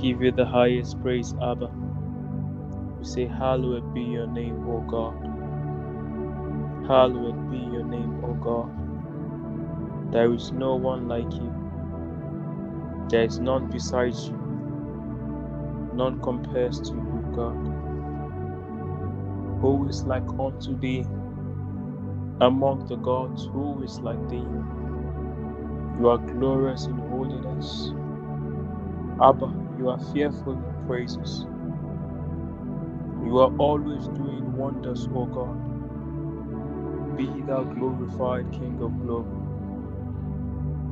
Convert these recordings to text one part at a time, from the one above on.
give you the highest praise, Abba. We say, Hallowed be your name, O God. Hallowed be your name, O God. There is no one like you. There is none besides you. None compares to you, God. Who is like unto thee among the gods? Who is like thee? You are glorious in holiness. Abba, you are fearful in praises. You are always doing wonders, O God. Be thou glorified, King of glory.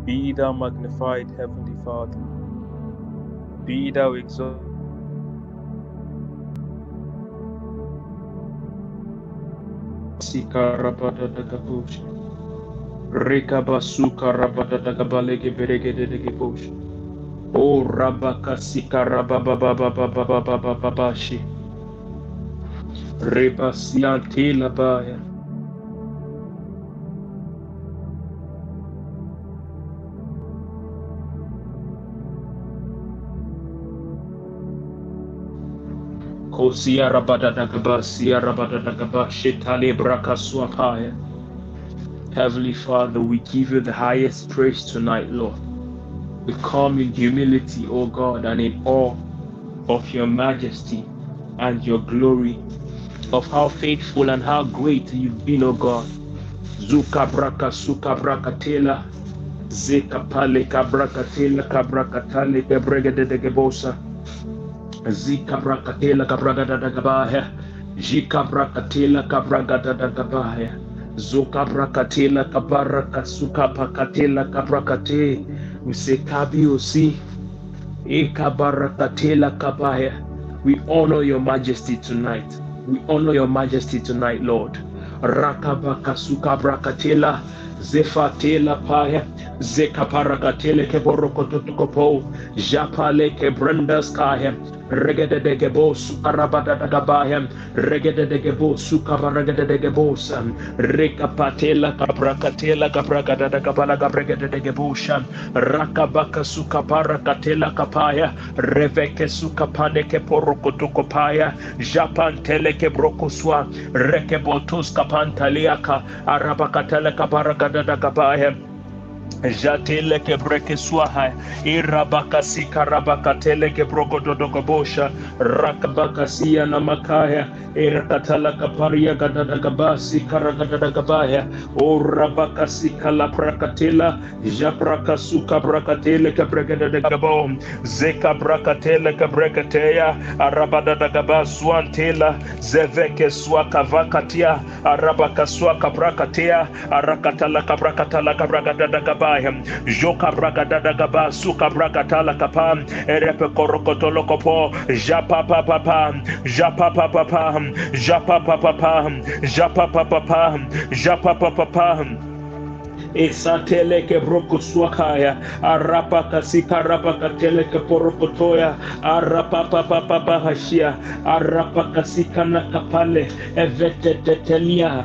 Be thou magnified, Heavenly Father. Be thou exalted. Oh Rabakasika Rabababababababababashi. Rebasiante Labaya. Kosia Rabada Rabadadagaba, Sia Rabadadagaba, Shetale Brakaswapaya. Heavenly Father, we give you the highest praise tonight, Lord. We come in humility, O God, and in awe of your majesty and your glory, of how faithful and how great you've been, O God. Zuka braka suka braka tela, zeka pale kabraka tela kabraka tale kebrega de gebosa. Zika brakatela kabragada da da gabaya. Jika brakatela kabragada da da gabaya. Zuka brakatela kabaraka suka pakatela kabrakate. Usekabi usi. Eka barakatela kabaya. We honor your majesty tonight. We honor your majesty tonight, Lord. Rakabaka suka brakatela. Zefatela paya, Zekaparakatele keborokototokopo, Japale kebrendas kaya, regede de gebo sukarabada da gabayam regede de gebo sukabaragede de gebosan rekapatela kaprakatela kaprakada da kapala kapregede de geboshan rakabaka sukaparakatela kapaya. Reveke sukapane ke porokotokopaya japantele ke brokoswa rekebotos kapantaliaka arabakatele kaparagada da gabaya Jatele ke breke swaha irabaka sikarabaka tele ke broko dodogobosha rakabaka siya na makaya. Irakatala kaparia gadada gabasi karagadada gabaya o rabaka sikala prakatela jabraka suka brakatele ke bregada de gabo zeka brakatele ke bregateya. Arabada da gabaswantela zeveke swaka vakatia. Arabaka swaka brakatea. Arakatala kabrakatala kabragada da kabaya joka bragada da gaba suka bragatala kapa erepe korokotolo kopo japa papa pam japa papa pam japa papa pam japa papa pam japa papa pam esatele ke broko swakaya arapa kasika rapa katele ke porokotoya arapa papa papa hashia arapa kasika na kapale evete tetelia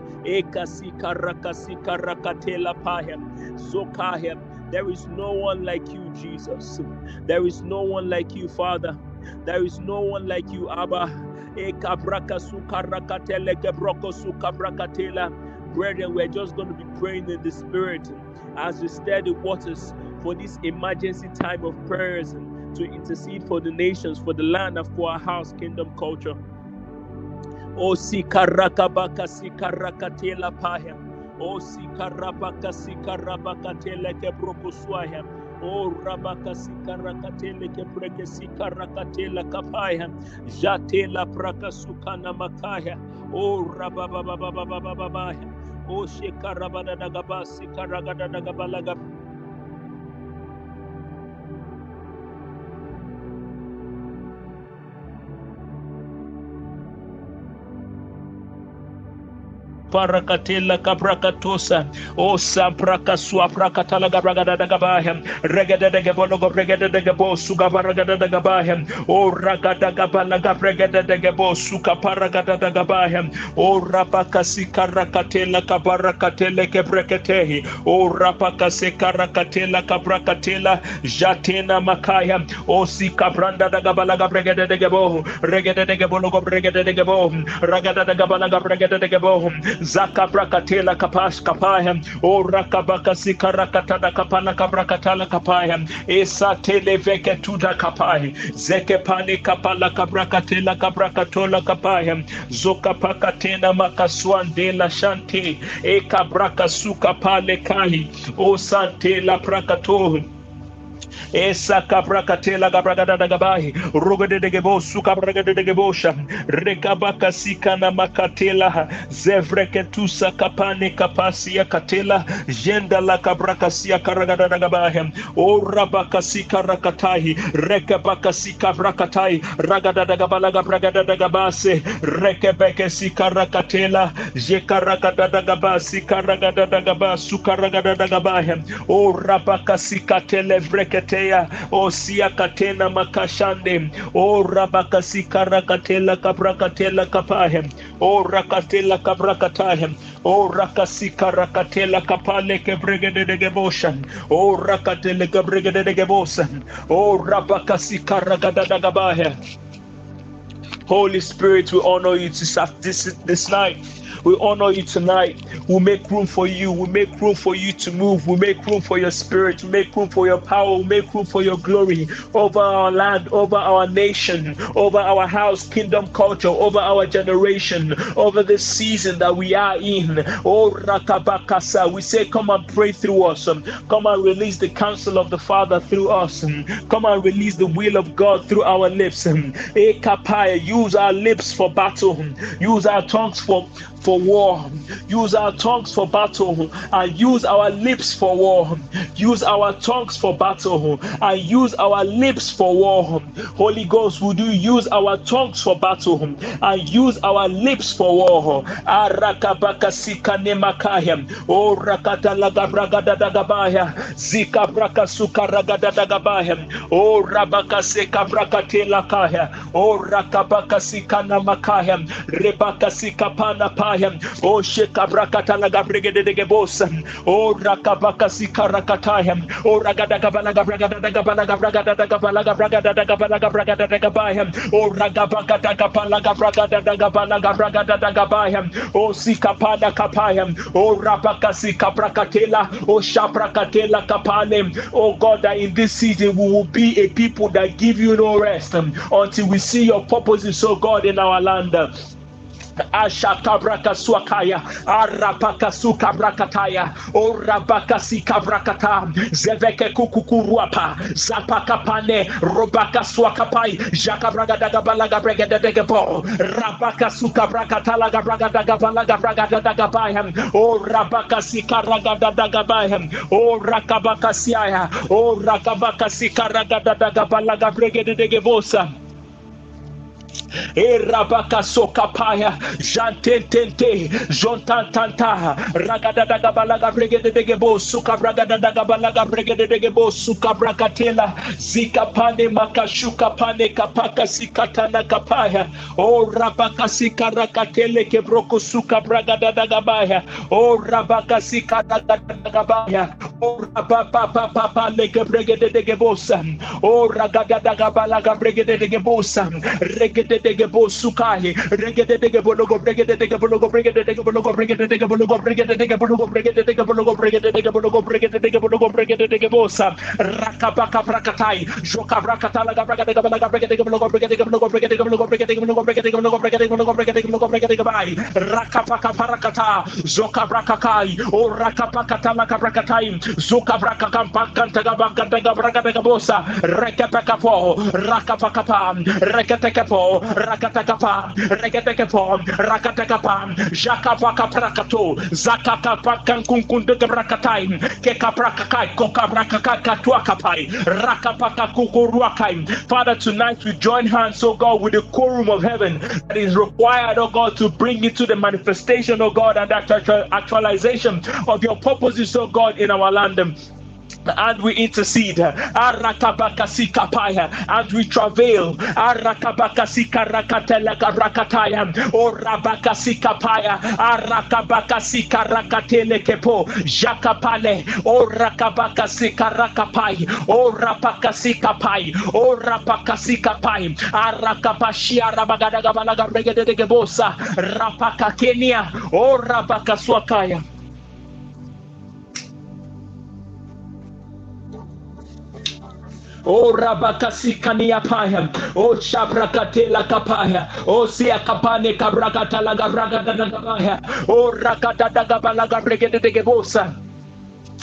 Ekasika rakasika rakatela pahem. Zokahem. There is no one like you, Jesus. There is no one like you, Father. There is no one like you, Abba. Brethren, we're just going to be praying in the Spirit as we stir the waters for this emergency time of prayers to intercede for the nations, for the land, and for our house, kingdom culture. O sikarakabaka sikarakatela pahem. O sikarabaka sikarabakatele kebrokuswahem. O rabaka sikarakatele kebreke sikarakatela kapahem. Jatela prakasukana makaya. O rabababababababahem. O shikarabadadagabasi karagadadagabalagab. parakatela kabrakatosa. O sampraka suaprakatala gabragadadagabahem regededegebonogo regededegebo sugabaragadagadagabahem o ragadagabalaga regededegebo sukaparagadagadagabahem. O rapakasikarakatela kabarakatele kebreketehi. O rapakasekarankatela kabrakatela jatena makaya o sikabranda dagabalaga regededegebo regededegebonogo regededegebo ragadadagabalaga regededegebo Zakabrakatela kapash kapayam. O rakabakasika rakatada kapana kabrakatala kapayam. Esa televeke tuda kapai. Zekepani kapala kabrakatela kabrakatola kapayam. makaswande la shante. Eka brakasuka pale kahi. O sante la prakatohi esakabrakatela gabragadagabai rogodegebo sukabragadegebosham rekabakasikana makatela. Zevreketusa kapane kapasia katela. Jenda la kabrakasia karagadagabai orabakasika rakatai rekabakasika brakatai ragadagabalaga bragadagabase rekebekesika rakatela jekaragadagabasi karagadagabasuka ragadagabai orabakasikatele vreke seketeya osia katena makashande o rabakasikara katela kabrakatela kapahem o rakatela kabrakatahem o rakasikara katela kapale kebregedegeboshan o rakatele kebregedegeboshan o rabakasikara kadadagabahe Holy Spirit, we honor you this, this, this night. We honor you tonight. We make room for you. We make room for you to move. We make room for your spirit. We make room for your power. We make room for your glory over our land, over our nation, over our house, kingdom culture, over our generation, over the season that we are in. Oh, Rakabakasa. We say, come and pray through us. Come and release the counsel of the Father through us. Come and release the will of God through our lips. Eh, Ekapaya. Use our lips for battle. Use our tongues for for war. Use our tongues for battle and use our lips for war. Use our tongues for battle and use our lips for war. Holy Ghost, would you use our tongues for battle and use our lips for war? Arakabaka sikane makaya. O rakata lagabragada dagabaya. Zika braka suka ragada dagabaya. O rabaka seka brakate lakaya. O rakabaka sikana makaya. Rebaka sikapana pa Kataya, O oh, Shekabrakatana Gabregedegebos, O oh, Rakabakasi Karakataya, O oh, Ragadagabanaga Bragadagabanaga Bragadagabanaga Bragadagabanaga Bragadagabaya, O Ragabakatagapanaga Bragadagabanaga Bragadagabaya, O Sikapada Kapaya, O Rabakasi Kaprakatela, O Shaprakatela Kapale, O God, that in this season we will be a people that give you no rest until we see your purposes, so God, in our land ashakabraka swakaya arapaka sukabrakataya orabaka sikabrakata zeveke kukukuruapa zapakapane robaka swakapai jakabragadagabalagabragadagabo rabaka sukabrakatalagabragadagabalagabragadagabayam o Erabaka sokapaya. Jantentente. Jontantanta. Ragadadagabalaga regedegebo. Suka ragadadagabalaga regedegebo. Suka brakatela. Zika pane makashuka pane kapaka sikatana kapaya. O rabaka sikarakatele kebroko suka bragadadagabaya. O rabaka sikadagabaya. O rabapapapa legebregedegebosa. O bo, regedegebosa. Regede de gebo sukai regede de gebo logo gebo logo gebo logo gebo logo gebo logo gebo logo gebo logo gebo logo gebo logo logo logo logo logo logo logo rakatakapa, reketekepo, rakatekapa, jakapaka prakato, zakatapakan kunkunde brakatai, kekaprakakai, kokabrakakai katuakapai, rakapaka kukuruakai. Father, tonight we join hands, oh God, with the quorum of heaven that is required, oh God, to bring it to the manifestation, oh God, and that actualization of your purposes, oh God, in our land and we intercede. And we travail. Jakapale, O Rakabakasika Rakapai, O Rapakasika O Rapakasika Pai, Arakapashia Rabagadaga Balaga Regedegebosa, Rapakakenia, O Rabakaswakaya. Oh, o rabakasikania paya. O oh, shabrakatela kapaya. Oh, o sia kapane kabrakatala gabrakatala kapaya. O rakatata gabalaga regedegebosa.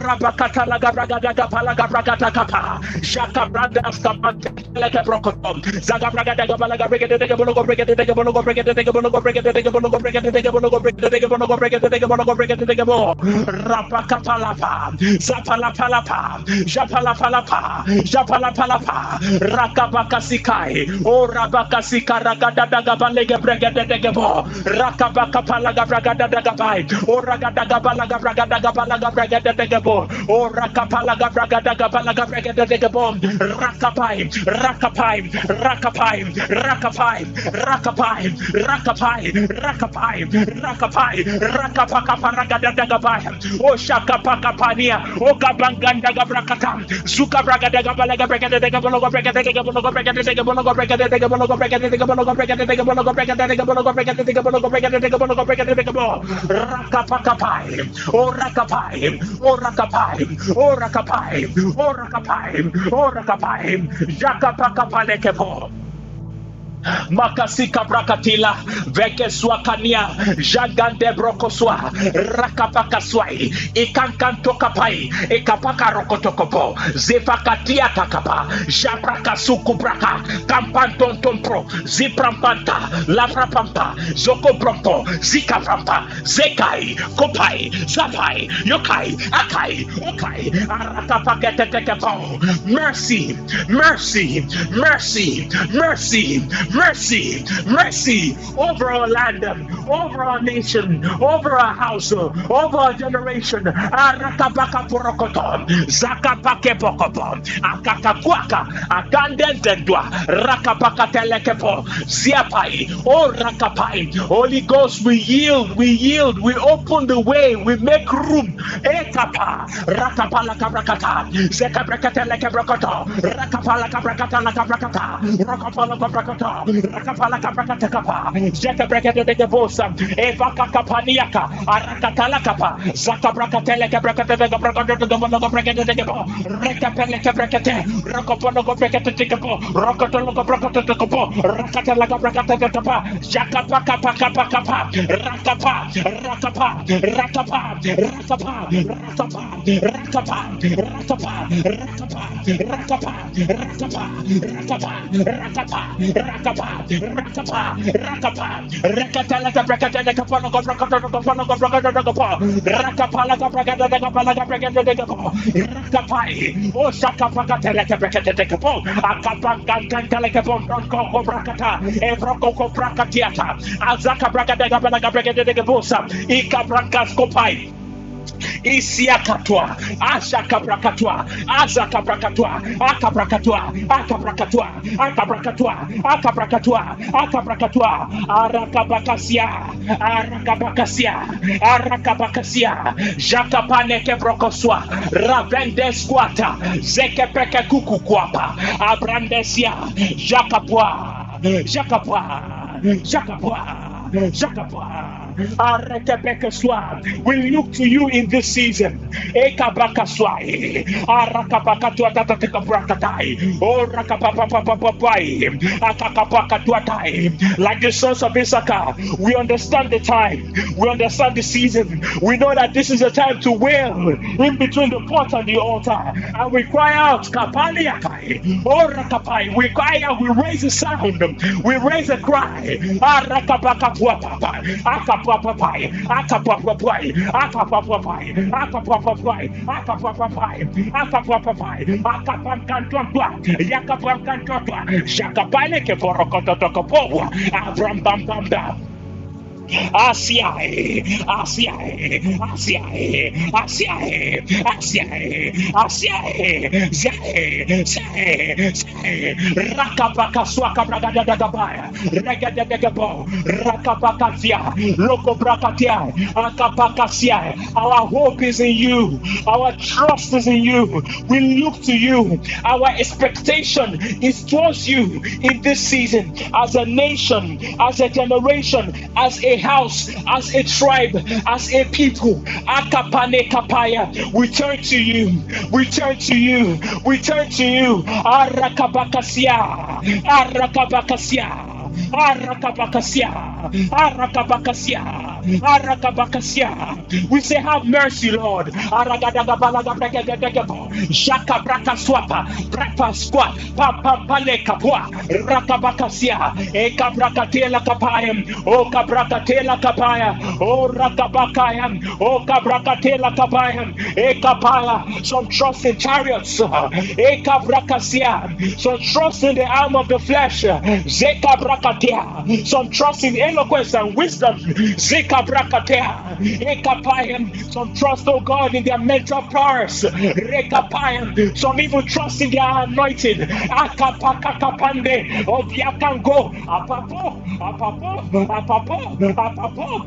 Rabakata Lagabragadaga Palagabragata Kapa, Shaka Branda Stamante Legabrokotom, Zagabragadaga Balagabrigade, Bonogo Brigade, Bonogo Brigade, Bonogo Brigade, Bonogo Brigade, Bonogo Brigade, Bonogo Brigade, Bonogo Brigade, Rapakapalapa, Zapalapalapa, Japalapalapa, Japalapalapa, Rakabakasikai, O Rabakasika Ragadadaga Balege Brigade, Rakabakapalagabragadaga Bai, O Ragadagabalaga Bragadaga Balaga Brigade, rakabakasikai o rabakasika ragada da gabale gabragada de gabo rakabakapala gabragada de gabai o ragada gabala gabragada gabala gabragada de gabo gabo o rakapala gabraga da gabala gabraga da gabo rakapai rakapai rakapai rakapai rakapai rakapai rakapai rakapai rakapaka paraga da gabai o shakapaka pania o gabanganda gabrakata zuka braga da gabala gabraga da gabolo gabraga da gabolo gabraga da gabolo gabraga da gabolo gabraga da gabolo gabraga da gabolo gabraga da gabolo gabraga da gabolo gabraga da gabolo gabraga da gabolo rakapaka pai o rakapai o rakapai, ora kapai, ora Orakapai, Orakapai, oh Orakapai, oh Orakapai, oh Jakapakapalekepo makasika brakatila veke swakania jagande brokoswa rakapakaswai ikankantokapai ikapaka rokotokopo zefakatia kakapa jabrakasukubraka kampantontompro ziprampanta lavrapampa zokobrompo zikaprampa zekai kopai zapai yokai akai okai arakapaketetekepo. Mercy mercy mercy mercy mercy, mercy over our land, over our nation, over our house, over our generation. Arakabaka porokoto, zakapake pokopo, akakakwaka, akandentendwa, rakapaka telekepo, ziapai, oh rakapai. Holy Ghost, we yield, we yield, we open the way, we make room. Ekapa, rakapala kabrakata, zekabrakata lekabrokoto, rakapala kabrakata lakabrakata, rakapala kabrakata. Rakapa, rakapala kaprakata kapa, zeka brakata de bosa, eva kakapaniaka, arakatala kapa, zaka brakatele kaprakata de kaprakata de kaprakata de kaprakata de kaprakata, rekapele kaprakata, rakapolo kaprakata de kaprakata, rakatolo kaprakata de kaprakata, rakatala kaprakata de kaprakata, zaka pakapa kapa kapa, rakapa, rakapa, rakapa, rakapa, rakapa, rakapa, rakapa, rakapa, rakapa, rakapa, rakata laka brakata laka pano ko brakata laka pano ko brakata laka pa, rakapa laka brakata laka pa laka brakata laka pa, rakapai, oh, o shaka brakata laka brakata laka pa, akapa kanta laka pa bronko ko brakata, evroko eh, ko brakatiata, azaka brakata laka pa laka brakata laka pa, ikabrakas kopai isiakatwa ashakaprakatwa azakaprakatwa akaprakatwa akaprakatwa akaprakatwa akaprakatwa akaprakatwa. Arakabakasia arakabakasia arakabakasia. Jakapanekebrokosoa ravendeskwata zekepekekukukwapa abrandesia jakapwa jakapwa jakapwa jakapwa. We look to you in this season. Like the sons of Issachar, we understand the time. We understand the season. We know that this is a time to wail in between the pot and the altar. And we cry out. We cry out, we raise a sound. We raise a cry akapapapai, akapapapai, akapapapai, akapapapai, akapapapai, akapapapai, akapamkantwantwa, yakapamkantwantwa, shakapaneke porokototokopobwa, abrambambambam. Shakapane ke porokototokopua. Abram bam bam bam. Asiae, Asiae, Asiae, Asiae, Asiae, Asiae, Zae, Zae, Zae, Rakapaka Swaka Bragadagabaya, Regadagabo, Rakapakatia, Loco Brakatia, Akapakasia. Our hope is in you, our trust is in you. We look to you, our expectation is towards you in this season as a nation, as a generation, as a house, as a tribe, as a people. Kapaya. We turn to you. We turn to you. We turn to you. Arakabakasia. Arakabakasia. Arakabakasia. Arakabakasia. We say, Have mercy, Lord. Shaka braka swapa. Brapa squat. Papa pale kapua. Rakabakasia. Eka brakatela kapayam. O kabrakatela kapaya. O rakabakayam. O kabrakatela kapayam. Eka paya. Some trust in chariots. Eka brakasia. Some trust in the arm of the flesh. Zeka brakatea. Some trust in eloquence and wisdom. Zeka. Some trust, oh God, in their mental powers. Some even trust in their anointing. Akapakakapande. Obiakango. Apapo. Apapo. Apapo. Apapo.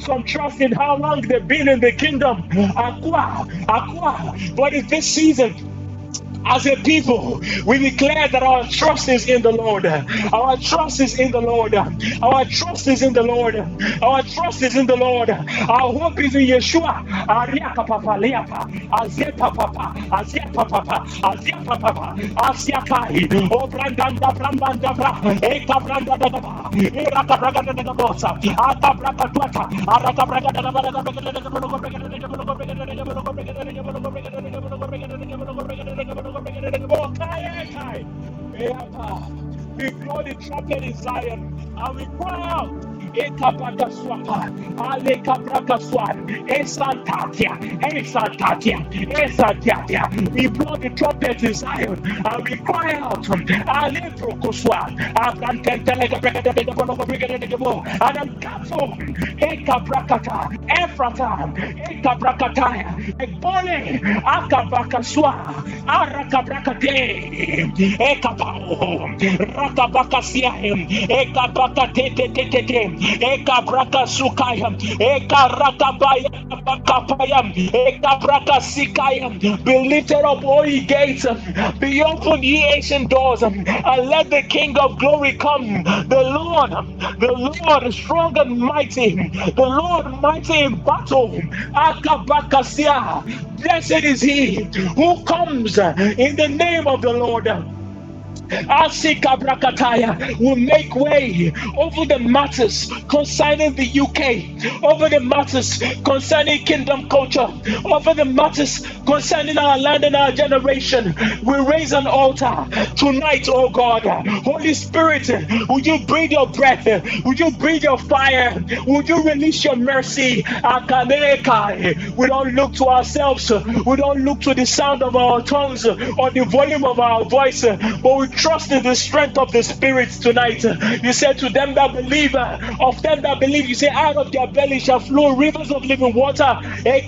Some trust in how long they've been in the kingdom. Aqua. Aqua. But in this season, as a people, we declare that our trust is in the Lord. Our trust is in the Lord. Our trust is in the Lord. Our trust is in the Lord. Our hope is in Yeshua. Ariaka papa we uh, blow the trumpet in Zion and we cry out. Ekapataswapa, Alekaprakaswan, Esantatia, Esantatia, Esantatia. We blow the trumpet in Zion and we cry out, Aleprokoswan, Abrantentelekaprekatepekaponokoprekatepekapon, and I'm Kapson, Ekaprakata, eka Ekaprakataya, Ekbone, Akabakaswa, Arakabrakate, Ekapao, Rakabakasiahim, Ekabakate, eka braka sukaya, eka rakabaya bakapaya, eka braka sikaya. Be lifted up, O ye gates, be open, ye ancient doors, and let the King of glory come. The Lord, the Lord strong and mighty, the Lord mighty in battle. Akabakasia. Blessed is he who comes in the name of the Lord. Asika Brakataya will make way over the matters concerning the UK, over the matters concerning kingdom culture, over the matters concerning our land and our generation. We raise an altar tonight, oh God. Holy Spirit, would you breathe your breath? Would you breathe your fire? Would you release your mercy? We don't look to ourselves, we don't look to the sound of our tongues or the volume of our voice, but we trust in the strength of the Spirit tonight. You said to them that believe, uh, of them that believe, you say, out of their belly shall flow rivers of living water. Eh,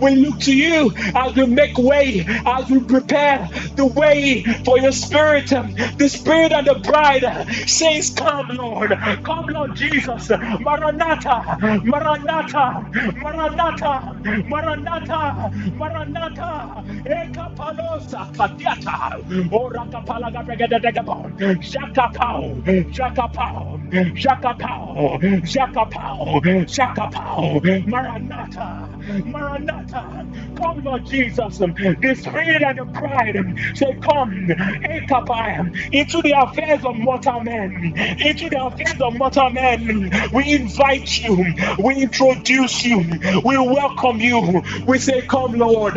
we look to you as we make way, as we prepare the way for your spirit. The spirit and the bride says, Come, Lord, come, Lord Jesus. Maranatha, Maranatha, Maranatha, Maranatha, Maranatha, eh, Ekapalosa, Kadiata. Ora kapala gabregede degabo. Shaka pao. Shaka pao. Shaka pao. Shaka pao. Shaka pao. Maranatha. Maranatha. Come, Lord Jesus. The spirit and the pride say, Come, Ekapai, into the affairs of mortal men. Into the affairs of mortal men. We invite you. We introduce you. We welcome you. We say, Come, Lord.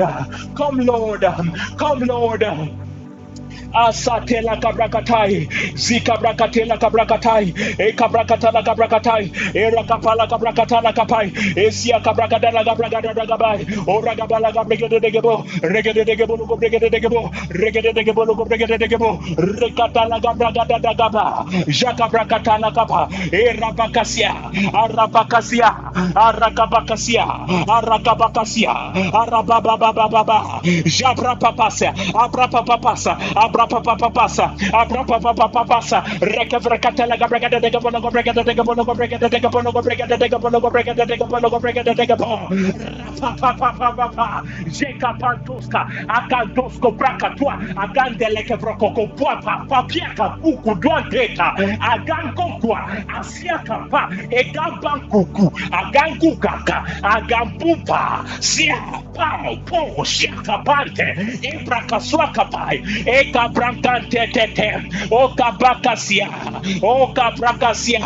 Come, Lord. Come, Lord asatela kabrakatai zika brakatela kabrakatai e kabrakatala kabrakatai e rakapala kabrakatala kapai esia kabrakadala kabrakadala kabai o ragabala kabregede degebo regede degebo lugo bregede degebo regede degebo lugo bregede degebo rekatala kabrakada dagaba jaka brakatala kapa e rabakasia arabakasia arakabakasia arakabakasia arabababababa jabra papasa abra papasa abra papapapasa, abrapapapapasa, rekavrakatela gabregada de gabono gabregada de gabono gabregada de gabono gabregada de gabono gabregada de gabono gabregada de gabo. Rapapapapapa, jeka pantuska, akantosko brakatua, agandele kevrokoko puapa, papiaka puku duanteka, agankokua, asiaka pa, egambankuku, agankukaka, agampupa, sia, pao, po, siaka pante, ibrakaswaka pai, eka brankante tete o kabakasia o kabrakasia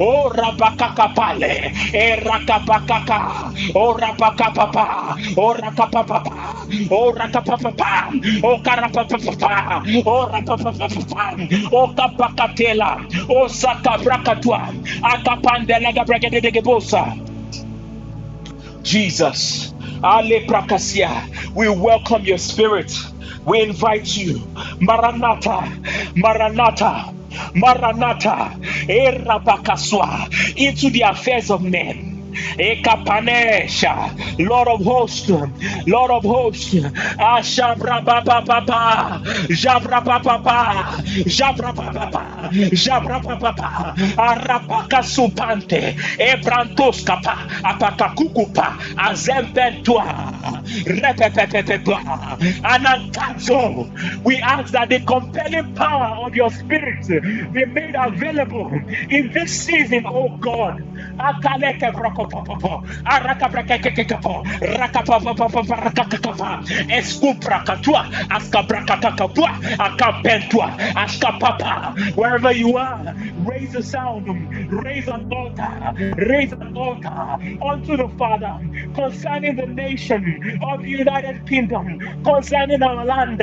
o rabakakapale. E rakapakaka. O rapakapapa. O rakapapapa. O rakapapapa. O karapapapa o rapapapapa. O kapakatela. O sakabrakatwa akapandela gabregedegebusa Jesus Ale Prakasia, we welcome your spirit. We invite you. Maranatha, Maranatha, Maranatha, Erabakaswa, into the affairs of men. Ekapanesha, Lord of hosts, Lord of hosts, Ashabra Papa Papa, Jabra Papa, Jabra Papa, Jabra Papa, Arapaka Supante, Ebrantoskapa, Apakakukupa, Azembentua, Repepepepepa, Anankazo. We ask that the compelling power of your spirit be made available in this season, oh God. Akaleke brokopopopo, Wherever you are, raise a sound, raise an altar, raise an altar unto the Father concerning the nation of the United Kingdom, concerning our land.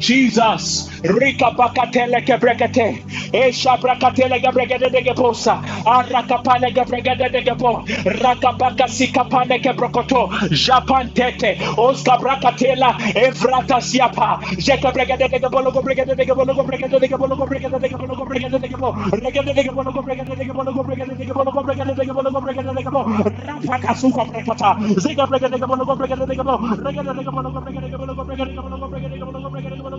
Jesus. Rika bakatele gebregete. Esha brakatele gebregete de gebosa. Arakapale gebregete de gebo. Rakabaka sikapane gebrokoto. Japantete. Oska brakatela. Evrata siapa. Jeka bregete de gebolo gebregete de gebolo gebregete de gebolo gebregete de gebolo gebregete de gebo. Regete de gebolo gebregete de gebolo gebregete de gebolo gebregete de gebolo gebregete de gebo. Rapaka suka. Zika bregete de gebolo gebregete de gebo. Regete de gebolo gebregete de gebolo gebregete de gebolo gebregete de gebolo gebregete de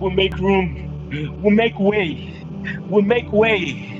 We'll make room, we'll make way, we'll make way.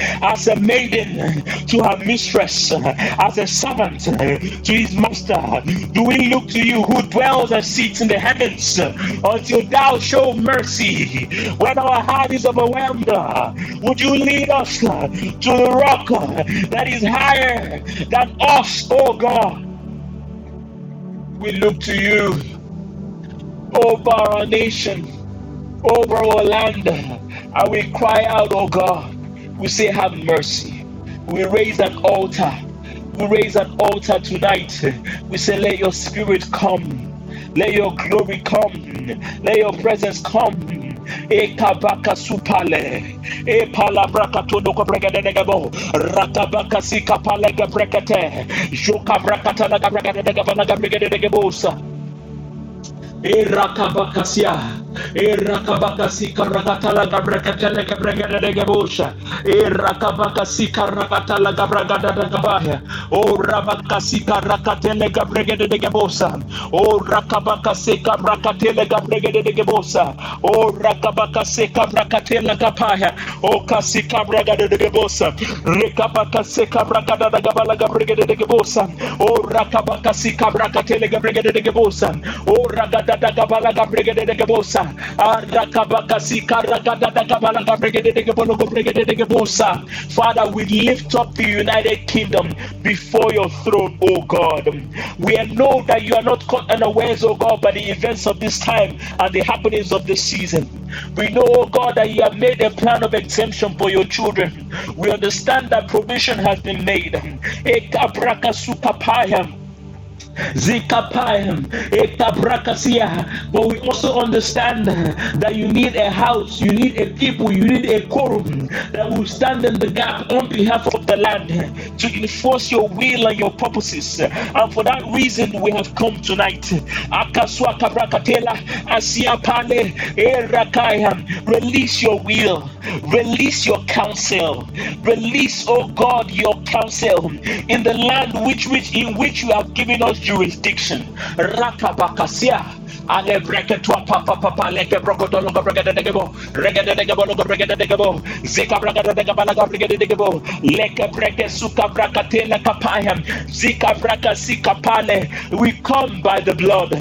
as a maiden to her mistress, as a servant to his master. Do we look to you who dwells and sits in the heavens until thou show mercy when our heart is overwhelmed? Would you lead us to the rock that is higher than us, oh God? We look to you over our nation, over our land, and we cry out, oh God. We say, Have mercy. We raise an altar. We raise an altar tonight. We say, Let your spirit come. Let your glory come. Let your presence come. E kabaka supale. E palabraka todo ko bregede de gabo. Rakabaka sika palega brekete. Joka brakata Irakabakasia, Irakabakasi Karakatala Gabrakatala Gabragada Gabosha, Irakabakasi Karakatala Gabragada Gabaya, O Rabakasi Karakatele Gabragada de Gabosa, O Rakabakasi Karakatele Gabragada de Gabosa, O Rakabakasi Karakatela Gapaya, O Kasi Kabragada de Gabosa, Rekabakasi Karakada Gabala Gabragada de Gabosa, O Rakabakasi Karakatele Gabragada de Gabosa, O Ragada Father, we lift up the United Kingdom before your throne, O God. We know that you are not caught unawares, O God, by the events of this time and the happenings of this season. We know, O God, that you have made a plan of exemption for your children. We understand that provision has been made. But we also understand that you need a house, you need a people, you need a quorum that will stand in the gap on behalf of the land to enforce your will and your purposes. And for that reason, we have come tonight. Akaswa Kabrakatela, Asiapane, Erakayam. Release your will, release your counsel, release, oh God, your counsel in the land which, which in which you have given us jurisdiction. Rakabakasia. Ale breke tua papa papa leke broko to logo breke de gebo rege de gebo logo breke de gebo zika breke de gebo logo breke de gebo leke breke suka braka tele kapayam zika braka sika pale. We come by the blood.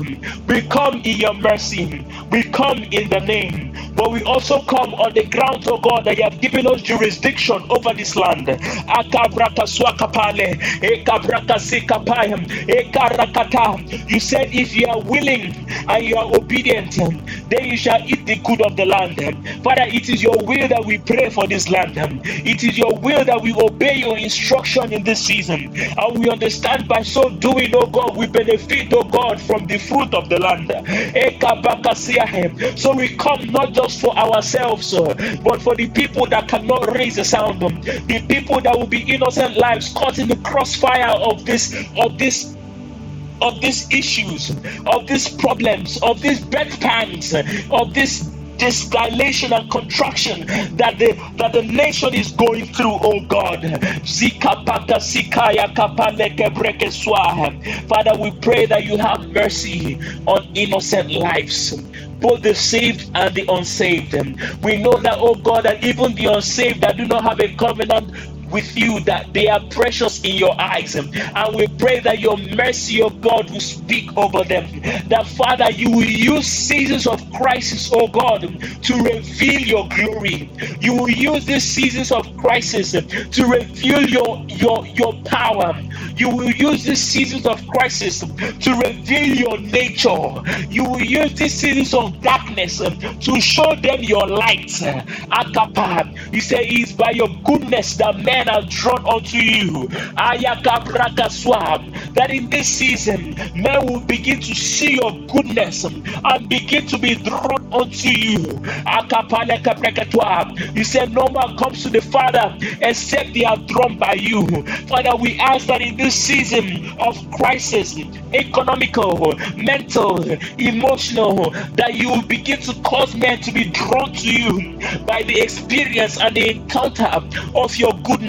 We come in your mercy. We come in the name. But we also come on the grounds of God that you have given us jurisdiction over this land. Akabraka swaka pale. Ekabraka sika payam you said if you are willing and you are obedient, then you shall eat the good of the land. Father, it is your will that we pray for this land. It is your will that we obey your instruction in this season. And we understand by so doing, oh God, we benefit, oh God, from the fruit of the land. Eh, eh. So we come not just for ourselves, eh, but for the people that cannot raise a sound, the people that will be innocent lives caught in the crossfire of this of this of these issues, of these problems, of these bedpans, of this this dilation and contraction that the that the nation is going through, oh God. Father, we pray that you have mercy on innocent lives both the saved and the unsaved. We know that, oh God, that even the unsaved that do not have a covenant with you that they are precious in your eyes. And we pray that your mercy, of God, will speak over them. That Father, you will use seasons of crisis, oh God, to reveal your glory. You will use these seasons of crisis to reveal your your your power. You will use these seasons of crisis to reveal your nature. You will use these seasons of darkness to show them your light. Akapa. You say it's by your goodness that men are drawn unto you. That in this season, men will begin to see your goodness and begin to be drawn unto you. You said no man comes to the Father except they are drawn by you. Father, we ask that in this season of crisis, economical, mental, emotional, that you will begin to cause men to be drawn to you by the experience and the encounter of your goodness.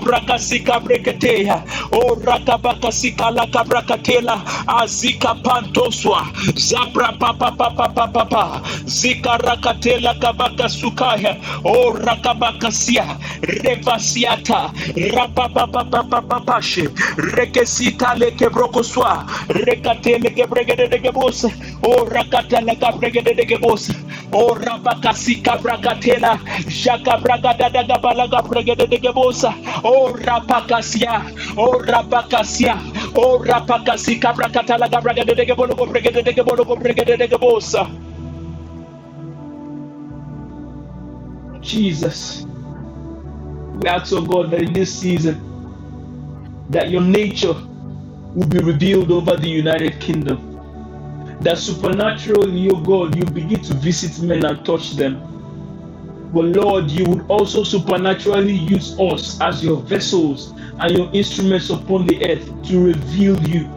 brakasika breketeya o rakabakasika lakabrakatela azika pantoswa zabra papa papa papa pa zika rakatela kabakasukaya. O rakabakasia revasiata rapapa papa papa rapapapapapapashe rekesita lekebrokoswa. Rekatele kebregedegebosa o rakatala kabregedegebosa o rabakasika brakatela jaka bragadadagabalaga bregedegebosa bosa o rapakasia o rapakasia o rapakasi kabrakatala gabraga de bolo go brega de bolo go brega de bosa Jesus we ask oh God that in this season that your nature will be revealed over the United Kingdom that supernaturally, oh God, you begin to visit men and touch them but Lord, you would also supernaturally use us as your vessels and your instruments upon the earth to reveal you.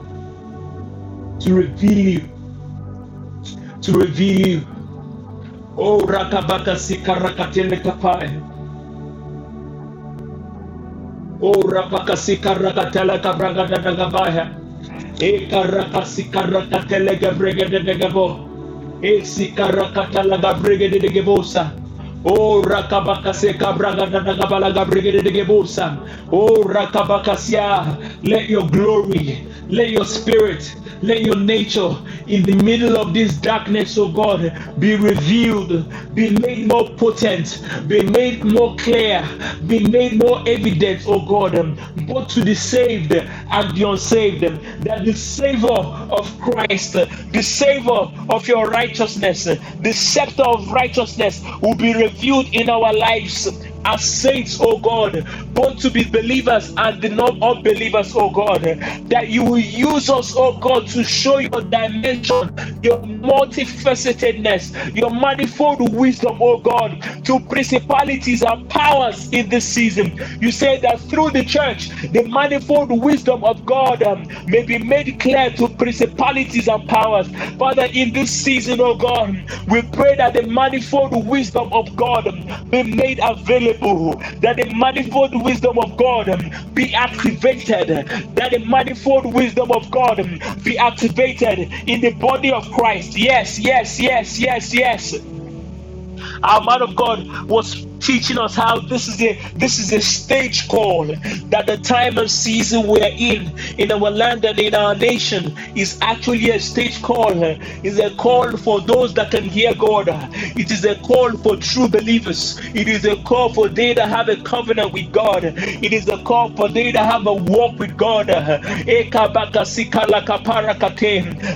To reveal you. To reveal you. Oh, Rakabaka Sikarakatele Kapai. Oh, Rapaka Sikarakatela Kabragada Gabaya. Eka eh, Rakasikarakatele Gabrega eh, de Oh rakabakase braga da gabala gabrigede de gebusa. Oh rakabakasia. Let your glory, let your spirit, let your nature in the middle of this darkness, oh God, be revealed, be made more potent, be made more clear, be made more evident, oh God, both to the saved and the unsaved. That the savor of Christ, the savor of your righteousness, the scepter of righteousness will be revealed in our lives as saints, oh God, both to be believers and the non unbelievers, oh God, that you will use us, oh God, to show your dimension, your multifacetedness, your manifold wisdom, oh God, to principalities and powers in this season. You say that through the church, the manifold wisdom of God um, may be made clear to principalities and powers. Father, in this season, oh God, we pray that the manifold wisdom of God be made available that the manifold wisdom of God be activated, that the manifold wisdom of God be activated in the body of Christ. Yes, yes, yes, yes, yes. Our man of God was teaching us how this is a this is a stage call that the time and season we're in in our land and in our nation is actually a stage call. Is a call for those that can hear god. It is a call for true believers. It is a call for they that have a covenant with god. It is a call for they that have a walk with god. Eh,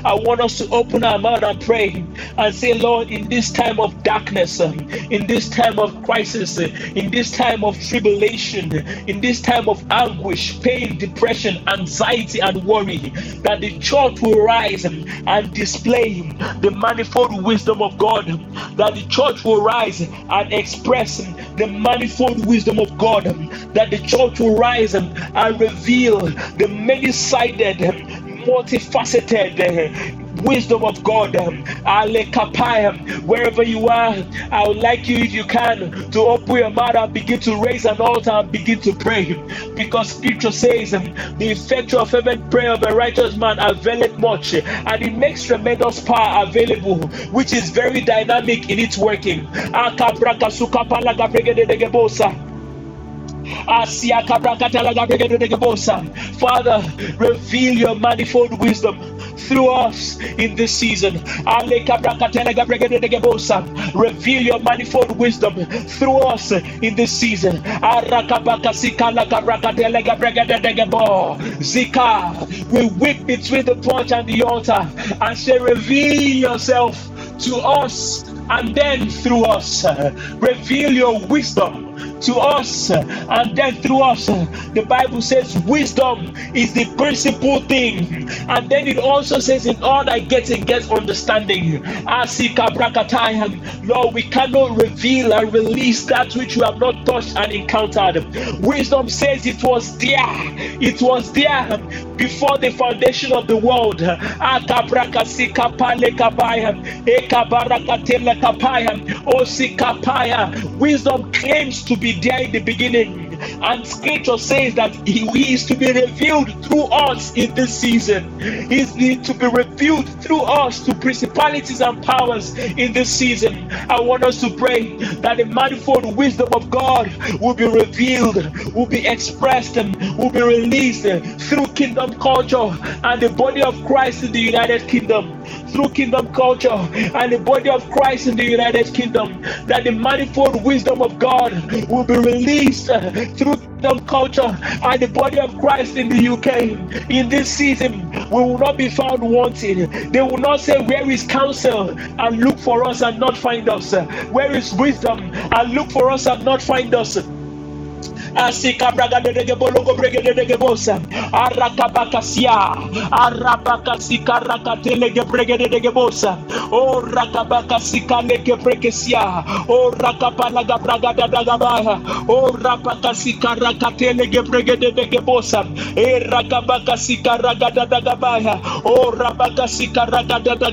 I want us to open our mouth and pray and say, Lord, in this time of darkness, in this time of crisis, uh, in this time of tribulation, in this time of anguish, pain, depression, anxiety, and worry, that the church will rise and display the manifold wisdom of God, that the church will rise and express the manifold wisdom of God, that the church will rise and reveal the many sided, multifaceted wisdom of God. Um, Wherever you are, I would like you, if you can, to open your mouth and begin to raise an altar and begin to pray. Because scripture says, um, The effectual fervent prayer of a righteous man availeth much, and it makes tremendous power available, which is very dynamic in its working. Father, reveal your manifold wisdom through us in this season. Reveal your manifold wisdom through us in this season. Zika, we weep between the porch and the altar and say, Reveal yourself to us and then through us. Reveal your wisdom to us and then through us. The Bible says wisdom is the principal thing, and then it also says, In all that getting, get understanding. Lord, we cannot reveal and release that which we have not touched and encountered. Wisdom says it was there, it was there before the foundation of the world. Wisdom claims to be there in the beginning. And scripture says that he, he is to be revealed through us in this season. He is to be revealed through us to principalities and powers in this season. I want us to pray that the manifold wisdom of God will be revealed, will be expressed, and will be released through kingdom culture and the body of Christ in the United Kingdom. Through kingdom culture and the body of Christ in the United Kingdom, that the manifold wisdom of God will be released uh, through kingdom culture and the body of Christ in the UK. In this season, we will not be found wanting. They will not say, Where is counsel? and look for us and not find us. Where is wisdom? and look for us and not find us asika braga de brege de bosa. Brege de bosa. O rakabakasika leke prekesia o rakapala ga braga da da o brege de bosa. E rakabakasika ragada da gabaya o rabakasika ragada da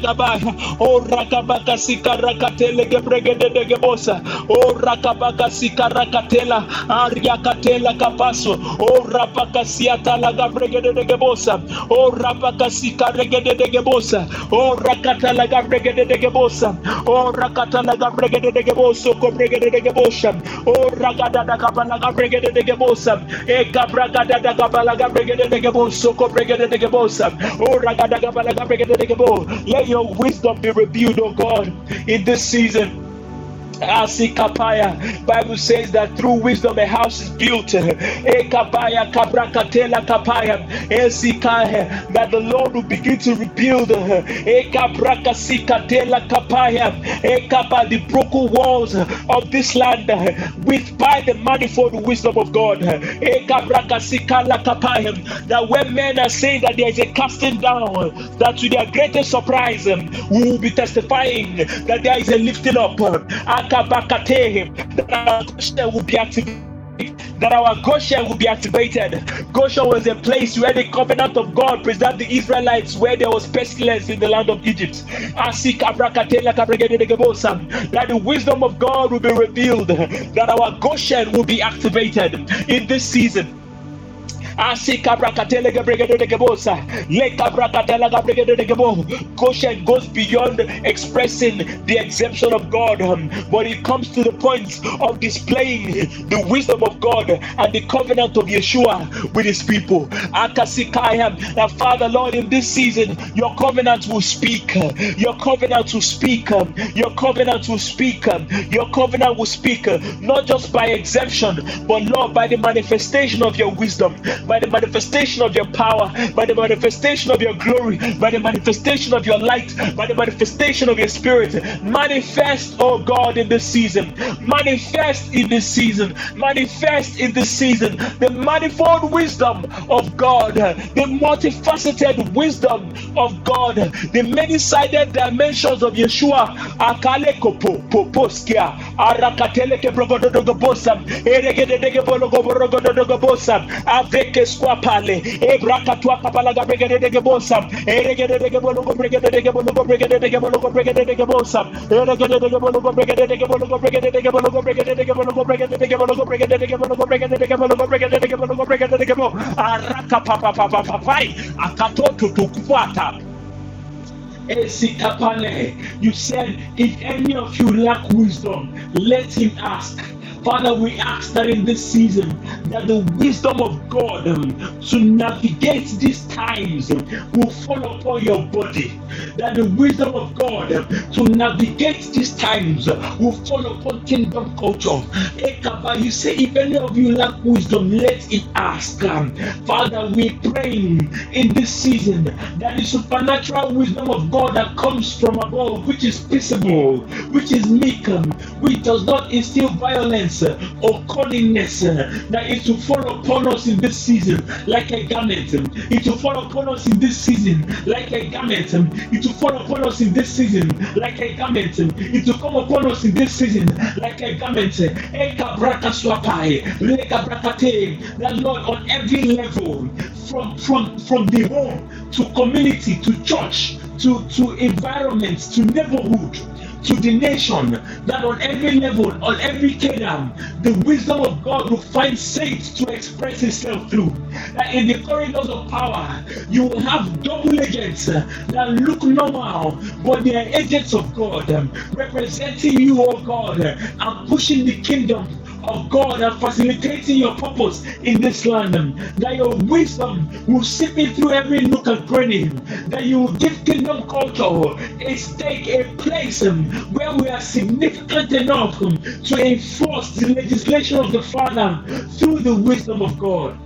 o rakabakasika rakatele ge brege de bosa. O rakabakasika rakatela katela kapaso. O rapakasiata la gabregede de gebosa o rapakasika regede de gebosa o rakata la gabregede de gebosa o rakata la gabregede de geboso ko de gebosa o ragada da kabala gabregede de gebosa e kabragada da kabala gabregede de geboso ko bregede de gebosa o ragada kabala gabregede de gebo let your wisdom be revealed oh God in this season Asikapaya. Bible says that through wisdom a house is built. Ekapaya kabrakatela kapaya. Esikaya. That the Lord will begin to rebuild. Ekabrakasika kapaya. Ekapa the broken walls of this land with by the manifold wisdom of God. Ekabrakasika kapaya. That when men are saying that there is a casting down, that to their greatest surprise, we will be testifying that there is a lifting up that our Goshen will be activated. That our Goshen will be activated. Goshen was a place where the covenant of God preserved the Israelites where there was pestilence in the land of Egypt. That the wisdom of God will be revealed. That our Goshen will be activated in this season Goshen goes beyond expressing the exemption of God, but it comes to the point of displaying the wisdom of God and the covenant of Yeshua with his people. That Father, Lord, in this season, your covenant will speak. Your covenant will speak. Your covenant will speak. Your covenant will speak, not just by exemption, but Lord, by the manifestation of your wisdom by the manifestation of your power, by the manifestation of your glory, by the manifestation of your light, by the manifestation of your spirit. Manifest, oh God, in this season. Manifest in this season. Manifest in this season. The manifold wisdom of God, the multifaceted wisdom of God, the many sided dimensions of Yeshua. Akale kopo poposkia arakatele ke brogodogobosa eregedege bologoborogodigobosa aveke squapale ebrakatwa kapalaga bregedege bosa eregedege bologo bregedege bologo bregedege bologo bregedege bosa eregedege bologo bregedege bologo bregedege bologo bregedege bologo bregedege bologo bregedege bologo bregedege bologo bregedege bologo bregedege bo araka papa papa papai akatoto tukufuata You said, if any of you lack wisdom, let him ask. Father, we ask that in this season, that the wisdom of God um, to navigate these times um, will fall upon your body. That the wisdom of God um, to navigate these times uh, will fall upon kingdom culture. Ekaba, you say, if any of you lack wisdom, let it ask. Um, Father, we pray in this season that the supernatural wisdom of God that comes from above, which is peaceable, which is meek, um, which does not instill violence Uh, or callingness uh, that is to fall upon us in this season like a garment. It will fall upon us in this season like a garment. It will fall upon us in this season like a garment. It will come upon us in this season like a garment. That Lord, on every level, from from from the home to community to church to to environment to neighborhood to the nation that on every level, on every kingdom, the wisdom of God will find saints to express itself through. That in the corridors of power, you will have double agents that look normal, but they are agents of God, representing you, oh God, and pushing the kingdom of God and facilitating your purpose in this land. That your wisdom will seep in through every nook and cranny. That you will give kingdom culture a stake, a place um, where we are significant enough um, to enforce the legislation of the Father through the wisdom of God.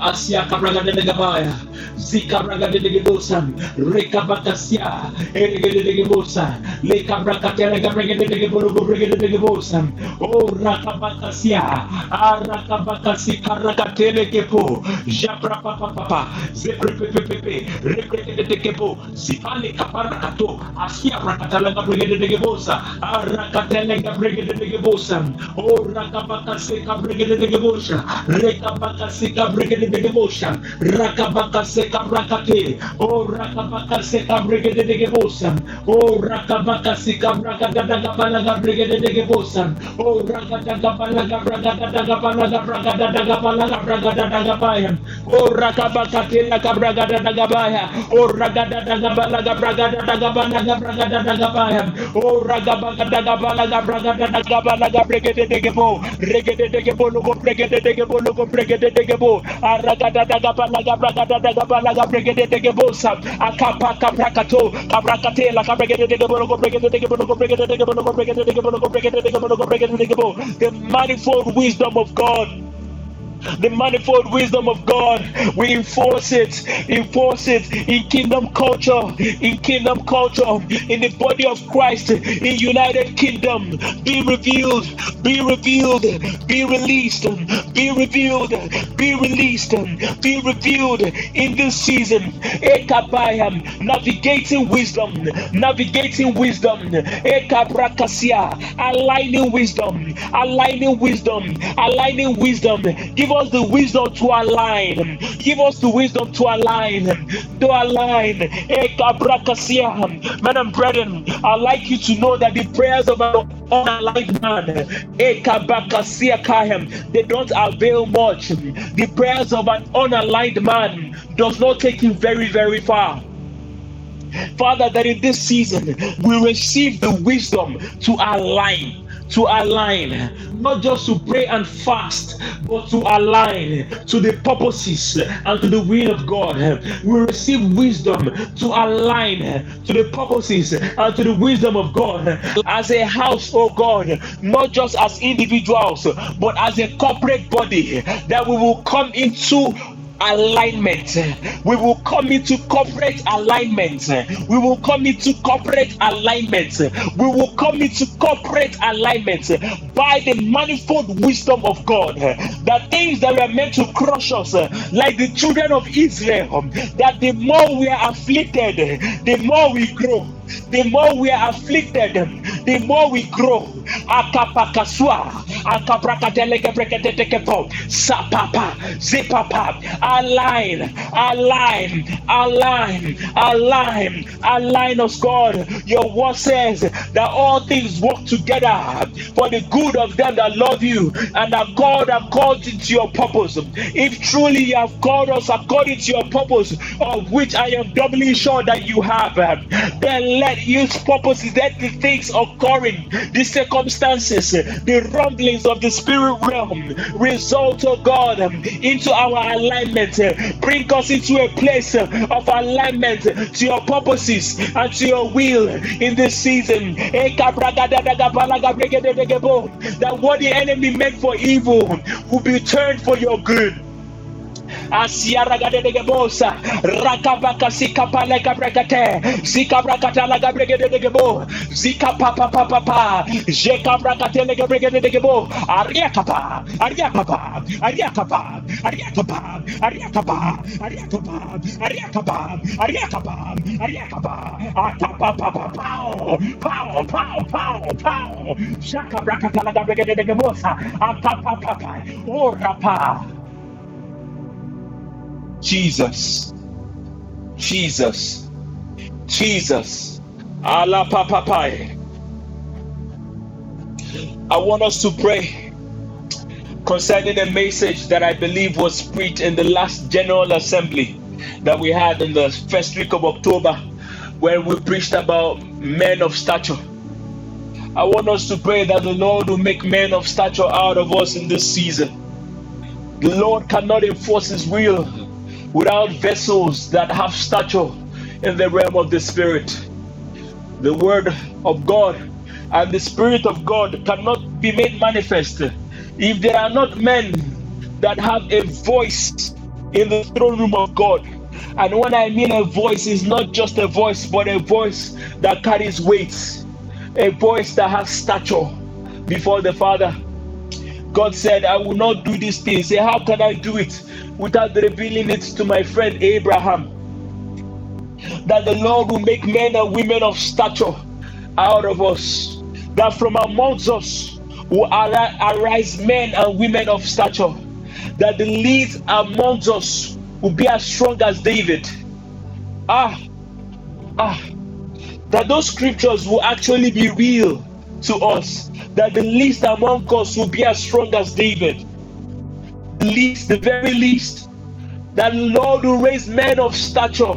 Asia Cabragadega Baya, Zika Bragadegebusan, Rekabakasia, Eregedegebusan, Le Cabracatelegabragedegebusan, O Rakabakasia, Arakabakasi Caracatelegepo, Japrapapapa, Zeprepepepe, Repretekepo, Sipale Caparakato, Asia Rakatalagabragedegebusa, Arakatelegabragedegebusan, O Rakabakasi Cabregedegebusa, Rekabakasi Cabregedegebusan, regedegebosa, rakabaka seka rakate, o rakabaka seka regedegebosa, o rakabaka seka rakagadagabalaga regedegebosa, o rakagadagabalaga rakagadagabalaga rakagadagabalaga rakagadagabaya, o rakabaka tela kabragadagabaya, o rakagadagabalaga rakagadagabalaga rakagadagabaya, o rakabagadagabalaga rakagadagabalaga regedegebo, regedegebo logo regedegebo logo regedegebo, the manifold wisdom of God the manifold wisdom of God. We enforce it, enforce it in kingdom culture, in kingdom culture, in the body of Christ, in United Kingdom. Be revealed, be revealed, be released, be revealed, be released, be revealed in this season. Ekabayam, navigating wisdom, navigating wisdom. Ekabrakasia, aligning wisdom, aligning wisdom, aligning wisdom. Give Give us the wisdom to align. Give us the wisdom to align. To align. Men and brethren, I'd like you to know that the prayers of an unaligned man, they don't avail much. The prayers of an unaligned man does not take him very, very far. Father, that in this season we receive the wisdom to align to align, not just to pray and fast, but to align to the purposes and to the will of God. We receive wisdom to align to the purposes and to the wisdom of God as a house, oh God, not just as individuals, but as a corporate body, that we will come into alignment. We will come into corporate alignment. We will come into corporate alignment. We will come into corporate alignment by the manifold wisdom of God. The things that were meant to crush us, like the children of Israel, that the more we are afflicted, the more we grow the more we are afflicted, the more we grow. Akapakaswa, akaprakatelekepreketetekepo, sapapa, zipapa, align, align, align, align, align us, God. Your word says that all things work together for the good of them that love you and that God called into your purpose. If truly you have called us according to your purpose, of which I am doubly sure that you have, then let use purposes, let the things occurring, the circumstances, the rumblings of the spirit realm result, oh God, into our alignment. Bring us into a place of alignment to your purposes and to your will in this season. That what the enemy meant for evil will be turned for your good asiara gadege bosa rakabaka sikapale kabrekate zikabrakata la gabrege de gebo zika papa pa jekabrakate le gabrege gebo ariakapa ariakapa ariakapa ariakapa ariakapa ariakapa ariakapa ariakapa ariakapa atapa papa pow. Pow pow pow pow. Shakabrakata la gabrege de gebo sa atapa papa orapa oh, Jesus. Jesus. Jesus. Allah papapai. I want us to pray concerning a message that I believe was preached in the last General Assembly that we had in the first week of October, where we preached about men of stature. I want us to pray that the Lord will make men of stature out of us in this season. The Lord cannot enforce His will without vessels that have stature in the realm of the Spirit. The Word of God and the Spirit of God cannot be made manifest if there are not men that have a voice in the throne room of God. And when I mean a voice, is not just a voice, but a voice that carries weight, a voice that has stature before the Father. God said, I will not do this thing. Say, How can I do it? without revealing it to my friend Abraham. That the Lord will make men and women of stature out of us. That from amongst us will arise men and women of stature. That the lead amongst us will be as strong as David. Ah, ah, that those scriptures will actually be real to us. That the least among us will be as strong as David The least, the very least, that Lord will raise men of stature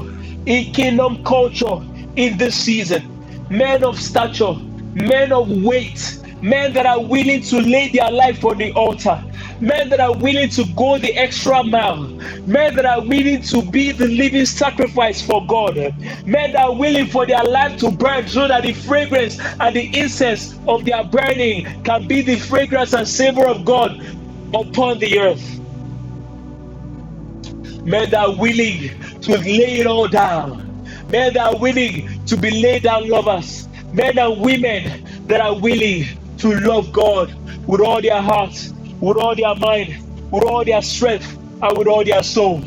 in kingdom culture in this season. Men of stature, men of weight, men that are willing to lay their life on the altar, men that are willing to go the extra mile, men that are willing to be the living sacrifice for God, men that are willing for their life to burn so that the fragrance and the incense of their burning can be the fragrance and savor of God upon the earth. Men that are willing to lay it all down. Men that are willing to be laid down lovers. Men and women that are willing to love God with all their heart, with all their mind, with all their strength, and with all their soul.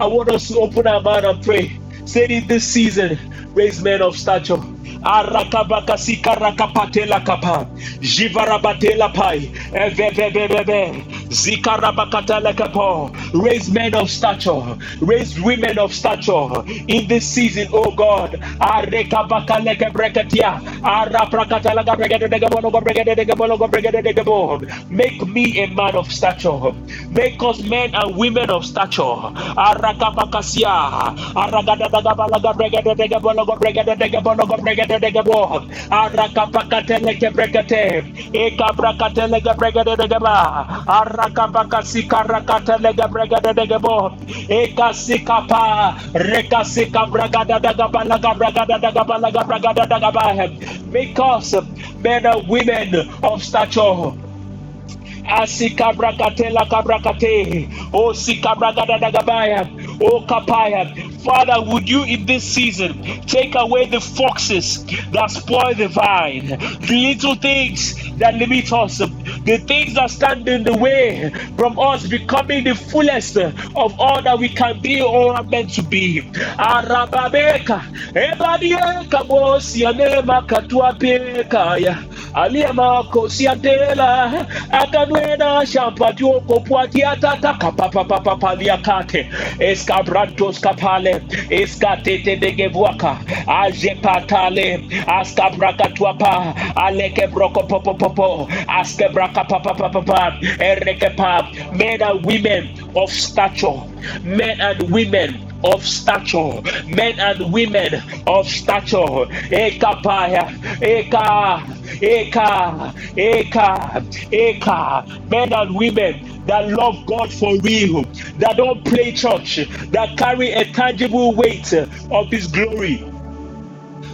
I want us to open our mouth and pray. Say in this season, raise men of stature arakabakasi karakapatela kapa jivarabatela pai eveveveve Zikarabakatalekapo. Raise men of stature, raise women of stature in this season, oh God. Arekabakalekabrekatia. Araprakatalagadegabologobrigadidigabologobrigadigabo. Make me a man of stature. Make us men and women of stature. Arakabakasia. Ekasikapa. Rekasikabrakadadagabalagabragadadagabalagabragadadagaba. Make us men and women of stature. Asikabrakatela kabrakate. O sikabragadadagabaya. O kapaya. Father, would you in this season take away the foxes that spoil the vine, the little things that limit us, the things that stand in the way from us becoming the fullest of all that we can be or are meant to be. Arababeka, ebadieka bosianema katuapeka ya aliema kosiatela akanwena shampatio kopuatiatata kapapapapapaliakate escabrantos kapale eskatete degevuaka ajepatale askabrakatuapa alekebrokopopopop askebrakapapapapa erekepa men and women of stature. Men and women of stature, men and women of stature. Ekapaya, Eka, Eka, Eka, Eka, men and women that love God for real, that don't play church, that carry a tangible weight of His glory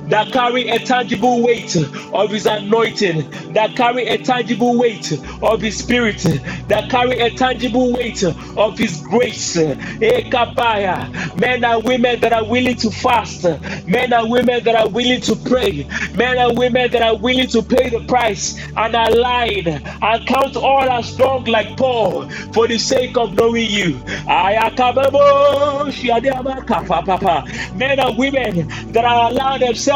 that carry a tangible weight of his anointing, that carry a tangible weight of his spirit, that carry a tangible weight of his grace. Eh, Ekapaya. Men and women that are willing to fast, men and women that are willing to pray, men and women that are willing to pay the price and align and count all as strong like Paul for the sake of knowing you. Men and women that are allowed themselves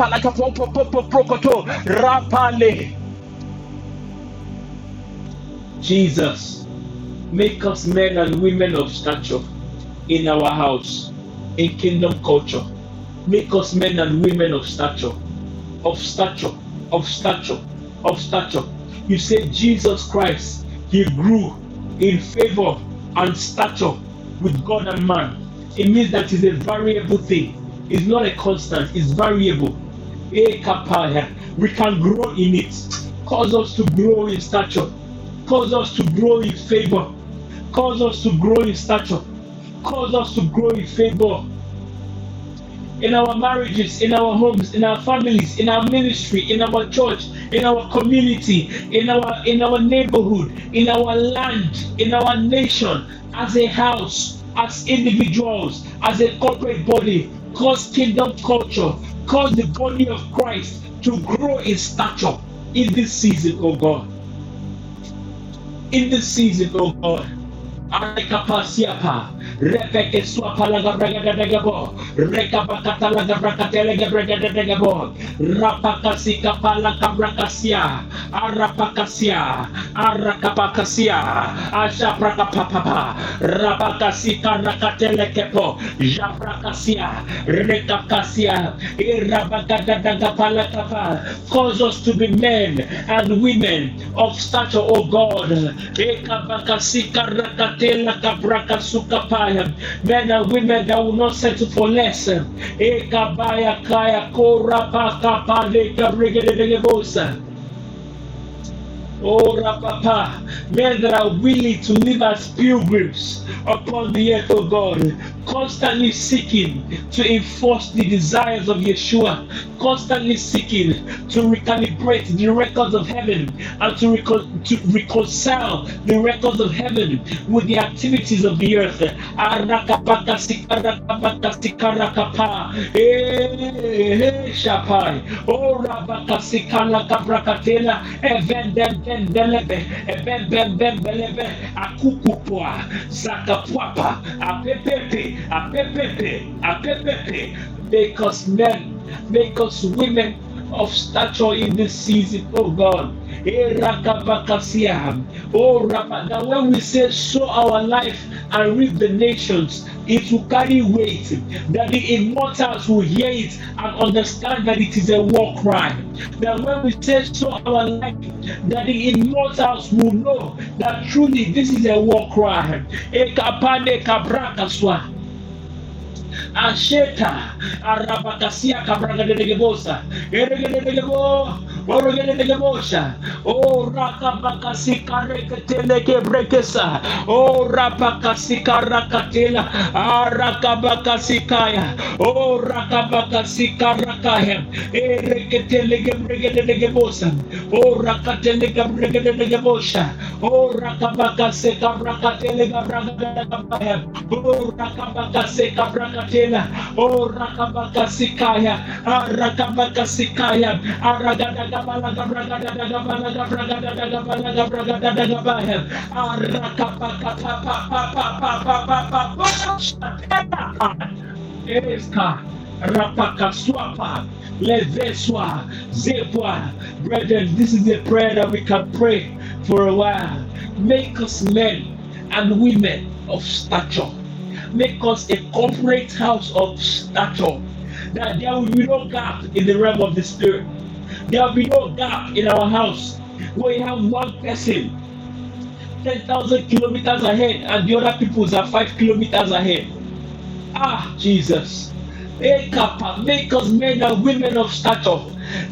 brakapala kapopopopoprokoto. Rapale. Jesus, make us men and women of stature in our house, in kingdom culture. Make us men and women of stature, of stature, of stature, of stature. You said Jesus Christ, He grew in favor and stature with God and man. It means that it's a variable thing. It's not a constant, it's variable. We can grow in it. Cause us to grow in stature. Cause us to grow in favor. Cause us to grow in stature. Cause us to grow in favor. In our marriages, in our homes, in our families, in our ministry, in our church, in our community, in our in our neighborhood, in our land, in our nation, as a house, as individuals, as a corporate body, cause kingdom culture, cause the body of Christ to grow in stature in this season, oh God. In this season, oh God. Arekapasiapa, repeke swapa laga bragada degabo, rekabakata laga brakate laga bragada degabo, rapakasi kapala kabrakasia, arapakasia, arakapakasia, asha prakapapapa, rapakasi karakate lekepo, jabrakasia, rekakasia, irabagada degapala kapa, cause us to be men and women. Of stature, O oh God, ekabakasi karakate Tela kabraka sukapaya. Men and women that will not settle for less. Ekabaya kaya kora pa kapa le kabrigede de Oh, Rapapa, men that are willing to live as pilgrims upon the earth of God, constantly seeking to enforce the desires of Yeshua, constantly seeking to recalibrate the records of heaven and to, recon- to reconcile the records of heaven with the activities of the earth. Eh, eh, oh, Rabakasikala Kabrakatela, Evendente apembelebe ebembembembelebe akukupwa zakapwapa apepepe apepepe apepepe make us men make us women of stature in this season oh god Erakabakasiam. Oh, Rabba, that when we say show our life and reap the nations, it will carry weight, that the immortals will hear it and understand that it is a war cry. That when we say so, our life, that the immortals will know that truly this is a war cry. Ekapane kabrakaswa. Asheta arabakasia kabrakadelegebosa. Eregedegebo. Orgelelebosha. Oh, Rakabakasika Rekateleke Brekesa. Oh, Rapakasika Rakatela. Arakabakasikaya. Ah, oh, Rakabakasika Rakaya. Ereketeleke Bregelelebosha. Oh, Rakateleke Bregelelebosha. Oh, Rakabakasika Rakateleke Bregelelebosha. Oh, Rakabakasika Rakatela. Oh, Rakabakasikaya. Arakabakasikaya. Ah, Aragada ah, Rapakaswapa, Leveswa, Zepwa. Brethren, this is a prayer that we can pray for a while. Make us men and women of stature. Make us a corporate house of stature. That there will be no gap in the realm of the spirit. There will be no gap in our house. We have one person 10,000 kilometers ahead and the other peoples are 5 kilometers ahead. Ah, Jesus. Make us men and women of stature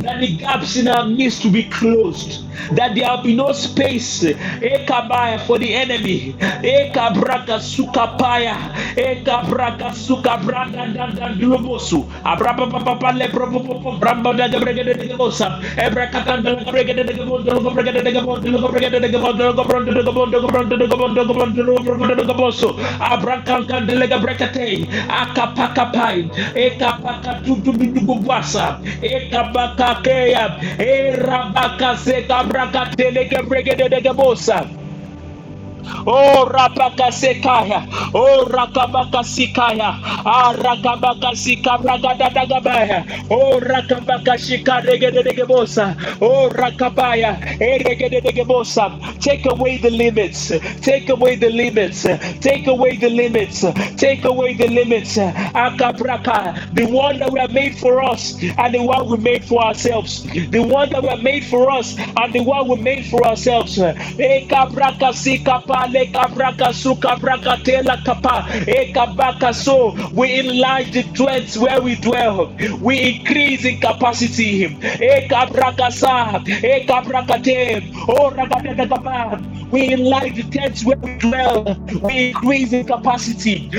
that the gaps in our midst to be closed, that there be no space for the enemy. Ekabraka du gubasa, ekapaka Kakeya, Erabaka Oh rapaka sekaya. Oh rakabaka sikaya. Ah rakabaka sikabragada dagabaya. Oh rakabaka shikaregede degebosa. Oh rakabaya. Eregede degebosa. Take away the limits. Take away the limits. Take away the limits. Take away the limits. Akabraka. The one that we are made for us and the one we made for ourselves. The one that we are made for us and the one we made for ourselves. Ekabraka sikapa kabraka tela kapa ekabaka so we enlarge the tents where we dwell. We increase in capacity. Ekabraka sa ekabraka te oh ragada kapa we enlarge the tents where we dwell. We increase in capacity.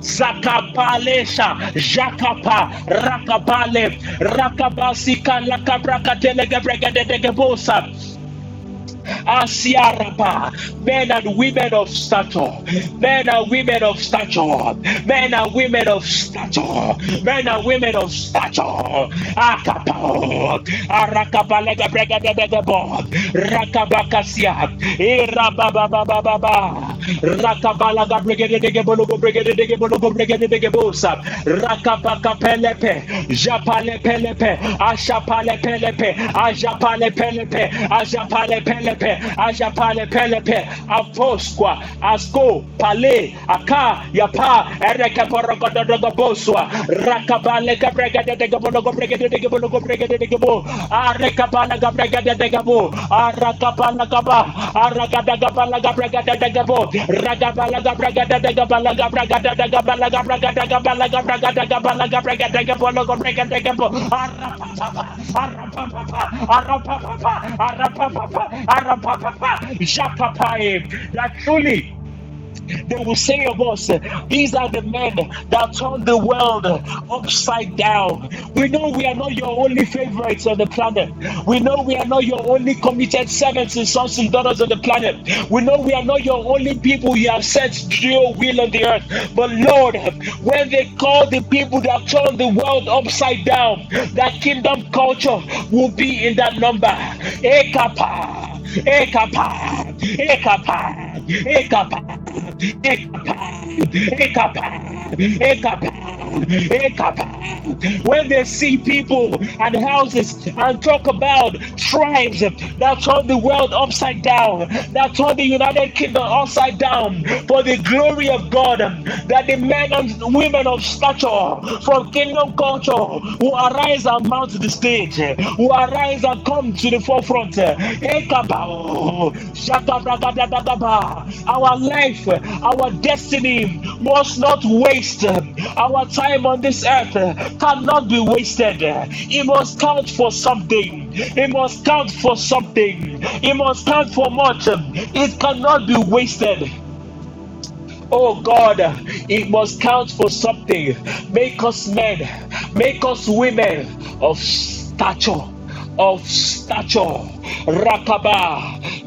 Zakapalesha jakapa rakabale rakabasika lakabraka telegebregadegebosa Asiaraba, men and women of stature, men and women of stature, men and women of stature, men and women of stature. Akapa, Arakabalega Bregadegabo, Rakabakasia, Irababababa, Rakabalaga Brigade de Gebologo Brigade de Gebologo Brigade de Gebosa, Rakabaka Pelepe, Pelepe, Ashapale Pelepe, Aposqua, Asco, Pale, Aka, Yapa, Ereka Porogoda de Gabosua, Rakabale Brigade de Gebologo Brigade de Gebologo Brigade de Gebo, Arekabalaga Brigade de Gabo, Arakabala Aragada Gabalaga Brigade de Gabo, Ragabalaga Bragada de Gabalaga Bragada de Gabalaga Bragada Gabalaga Bragada Gabalaga Bragada Gabalaga Bragada Gabo Arapapa Arapapa Arapapa Arapapa that truly they will say of us, These are the men that turned the world upside down. We know we are not your only favorites on the planet. We know we are not your only committed servants and sons and daughters on the planet. We know we are not your only people you have sent your will on the earth. But Lord, when they call the people that turned the world upside down, that kingdom culture will be in that number. Ekapa, Ekapa, Ekapa, Ekapa. When they see people and houses and talk about tribes that turn the world upside down, that turn the United Kingdom upside down. For the glory of God, that the men and women of stature from kingdom culture will arise and mount the stage, will arise and come to the forefront. Our life, our destiny must not waste. Our time on this earth cannot be wasted. It must count for something. It must count for something. It must count for much. It cannot be wasted. Oh God, it must count for something. Make us men, make us women of stature of stature. Rakaba.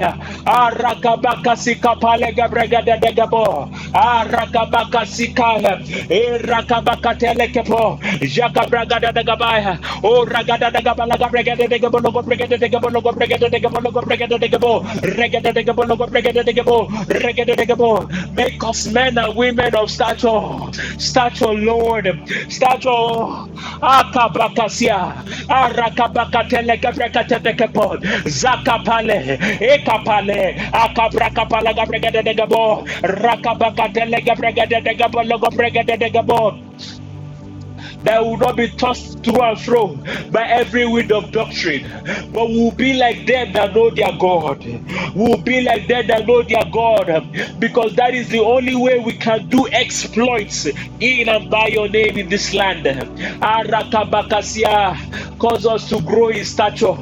gabrakata. Arakabaka sikapale gabragada de gabo. Arakabaka sikaya. Erakabaka telekepo. Jakabragada de gabaya. O ragada de gabala gabragada de gabo logo brigada de gabo logo brigada de gabo logo brigada de gabo. Regada de gabo logo brigada de gabo. Regada de gabo. Make us men and women of stature. Stature, Lord. Stature. Akabakasia. Arakabakatele Gabrekatekepon, Zakapale, De Gabo, de Gabo, Logo de Gabo that will not be tossed to and fro by every wind of doctrine, but will be like them that know their God. Will be like them that know their God, because that is the only way we can do exploits in and by your name in this land. Arakabakasia, cause us to grow in stature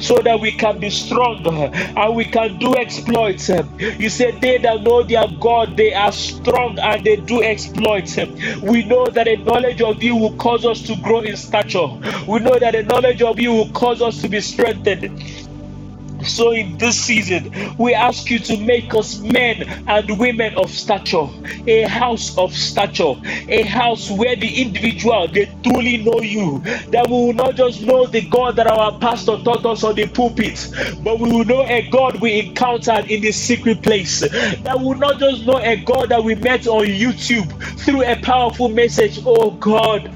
so that we can be strong and we can do exploits. You said they that know their God, they are strong and they do exploits. We know that the knowledge of you will cause us to grow in stature. We know that the knowledge of you will cause us to be strengthened. So, in this season, we ask you to make us men and women of stature, a house of stature, a house where the individual they truly know you. That we will not just know the God that our pastor taught us on the pulpit, but we will know a God we encountered in the secret place. That we will not just know a God that we met on YouTube through a powerful message. Oh God,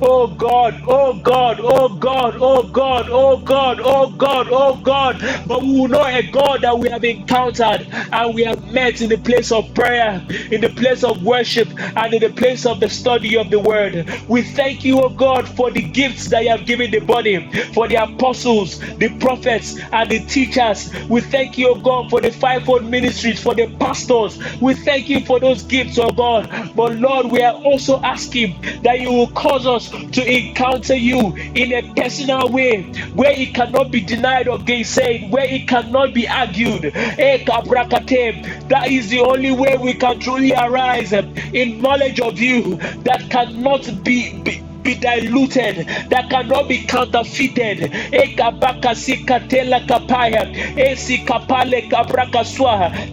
Oh God, oh God, oh God, oh God, oh God, oh God, oh God. But we will know a God that we have encountered and we have met in the place of prayer, in the place of worship, and in the place of the study of the word. We thank you, oh God, for the gifts that you have given the body, for the apostles, the prophets, and the teachers. We thank you, oh God, for the fivefold ministries, for the pastors. We thank you for those gifts, oh God. But Lord, we are also asking that you will cause us to encounter you in a personal way where it cannot be denied or gainsaid, where it cannot be argued. Eh, that is the only way we can truly arise in knowledge of you that cannot be, be be diluted, that cannot be counterfeited.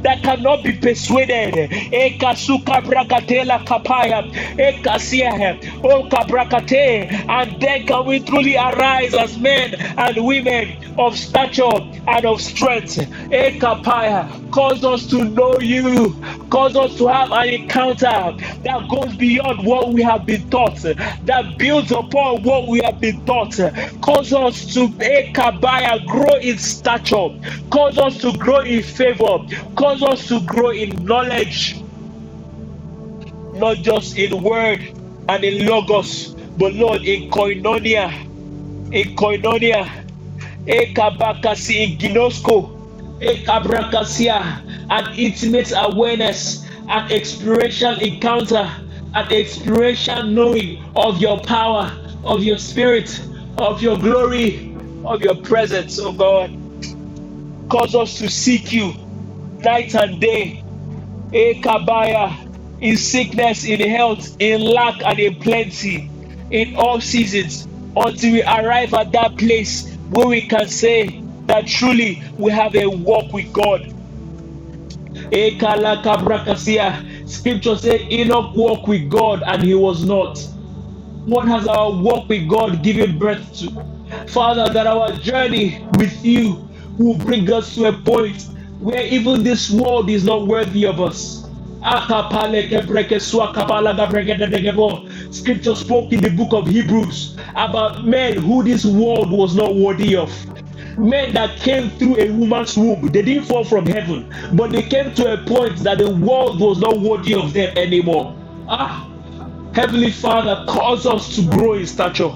That cannot be persuaded. And then can we truly arise as men and women of stature and of strength. Cause us to know you, cause us to have an encounter that goes beyond what we have been taught, that builds upon what we have been taught. Cause us to Ekabaya grow in stature, cause us to grow in favor, cause us to grow in knowledge, not just in word and in logos, but Lord, in koinonia, in koinonia, Ekabakasi, in ginosko, Ekabrakasia, an intimate awareness, an experiential encounter an experiential knowing of your power, of your spirit, of your glory, of your presence, oh God. Cause us to seek you night and day. Eh, Ekabaya, in sickness, in health, in lack, and in plenty, in all seasons, until we arrive at that place where we can say that truly we have a walk with God. Eh, Ekalakabrakasia, Scripture said Enoch walked with God and he was not. What has our walk with God given birth to? Father, that our journey with you will bring us to a point where even this world is not worthy of us. Scripture spoke in the book of Hebrews about men who this world was not worthy of men that came through a woman's womb, they didn't fall from heaven, but they came to a point that the world was not worthy of them anymore. Ah, Heavenly Father, cause us to grow in stature.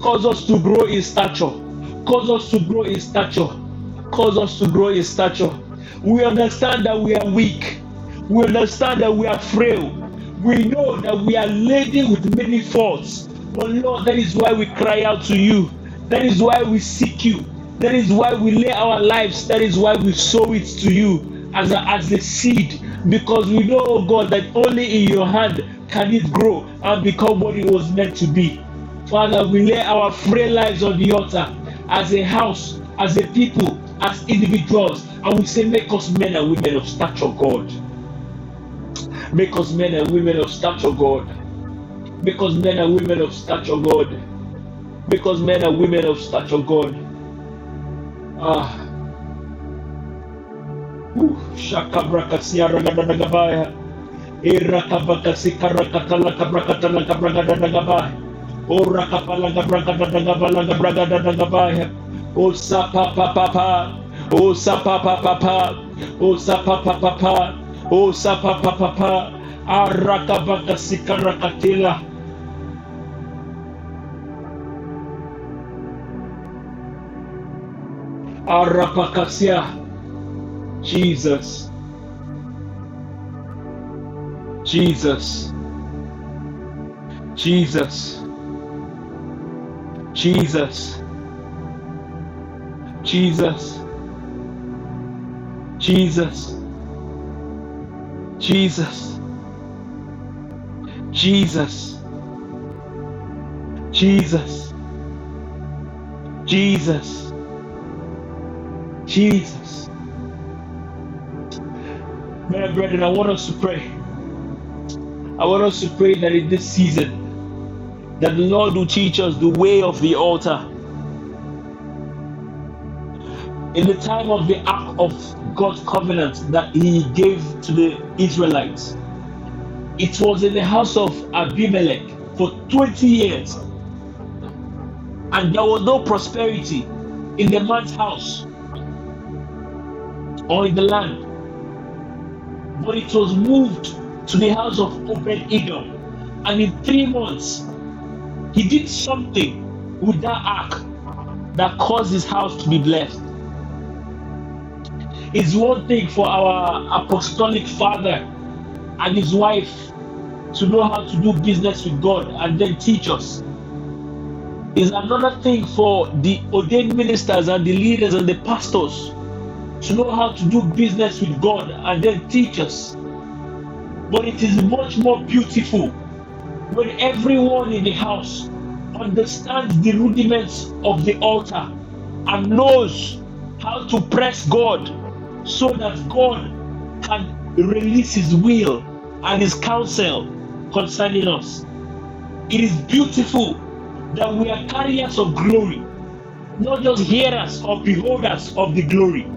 Cause us to grow in stature. Cause us to grow in stature. Cause us to grow in stature. We understand that we are weak. We understand that we are frail. We know that we are laden with many faults. But Lord, that is why we cry out to you. That is why we seek you. That is why we lay our lives. That is why we sow it to you as a, as the seed, because we know, oh God, that only in your hand can it grow and become what it was meant to be. Father, we lay our frail lives on the altar as a house, as a people, as individuals, and we say, make us men and women of stature, God. Make us men and women of stature, God. Make us men and women of stature, God. Us men and women of stature, God. Ah. Shakabrakasyaragabaya. Irakabakasikarakatalakabrakatalabragadagabaya. Orakapalagabragadabragadabragadabragadabragabaya. Osapapapapa. Osapapapapa. Osapapapapa. Osapapapapa. Arakabakasikarakatila. Arapakasia. Jesus. Jesus. Jesus. Jesus. Jesus. Jesus. Jesus. Jesus. Jesus. Jesus. Jesus. Man, brethren, I want us to pray. I want us to pray that in this season, that the Lord will teach us the way of the altar. In the time of the Ark of God's covenant that He gave to the Israelites, it was in the house of Abimelech for 20 years, and there was no prosperity in the man's house or in the land. But it was moved to the house of Obed Edom. And in three months, he did something with that ark that caused his house to be blessed. It's one thing for our apostolic father and his wife to know how to do business with God and then teach us. It's another thing for the ordained ministers and the leaders and the pastors to know how to do business with God and then teach us. But it is much more beautiful when everyone in the house understands the rudiments of the altar and knows how to press God so that God can release His will and His counsel concerning us. It is beautiful that we are carriers of glory, not just hearers or beholders of the glory,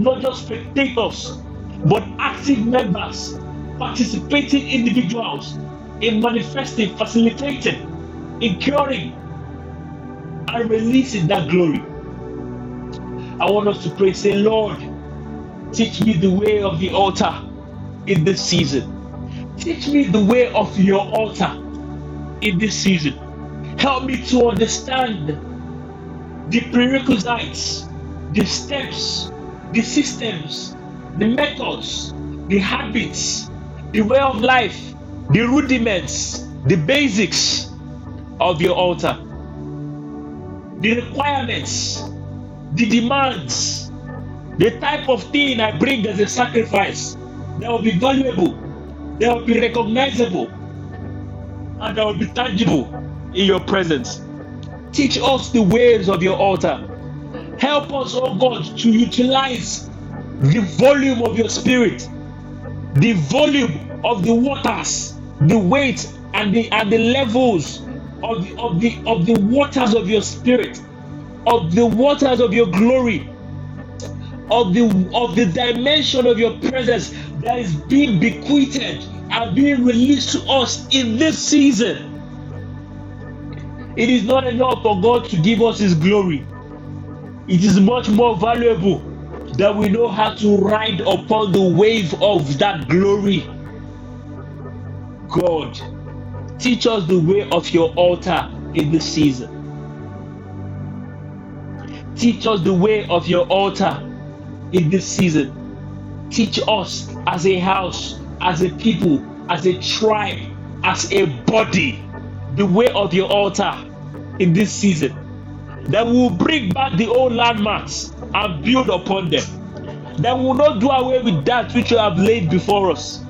not just spectators, but active members, participating individuals in manifesting, facilitating, in curing, and releasing that glory. I want us to pray, say, Lord, teach me the way of the altar in this season. Teach me the way of your altar in this season. Help me to understand the prerequisites, the steps, the systems, the methods, the habits, the way of life, the rudiments, the basics of your altar, the requirements, the demands, the type of thing I bring as a sacrifice that will be valuable, that will be recognizable, and that will be tangible in your presence. Teach us the ways of your altar. Help us, oh God, to utilize the volume of your spirit, the volume of the waters, the weight and the and the levels of the of the of the waters of your spirit, of the waters of your glory, of the of the dimension of your presence that is being bequeathed and being released to us in this season. It is not enough for God to give us His glory. It is much more valuable that we know how to ride upon the wave of that glory. God, teach us the way of your altar in this season. Teach us the way of your altar in this season. Teach us as a house, as a people, as a tribe, as a body, the way of your altar in this season. That we will bring back the old landmarks and build upon them. That we will not do away with that which you have laid before us.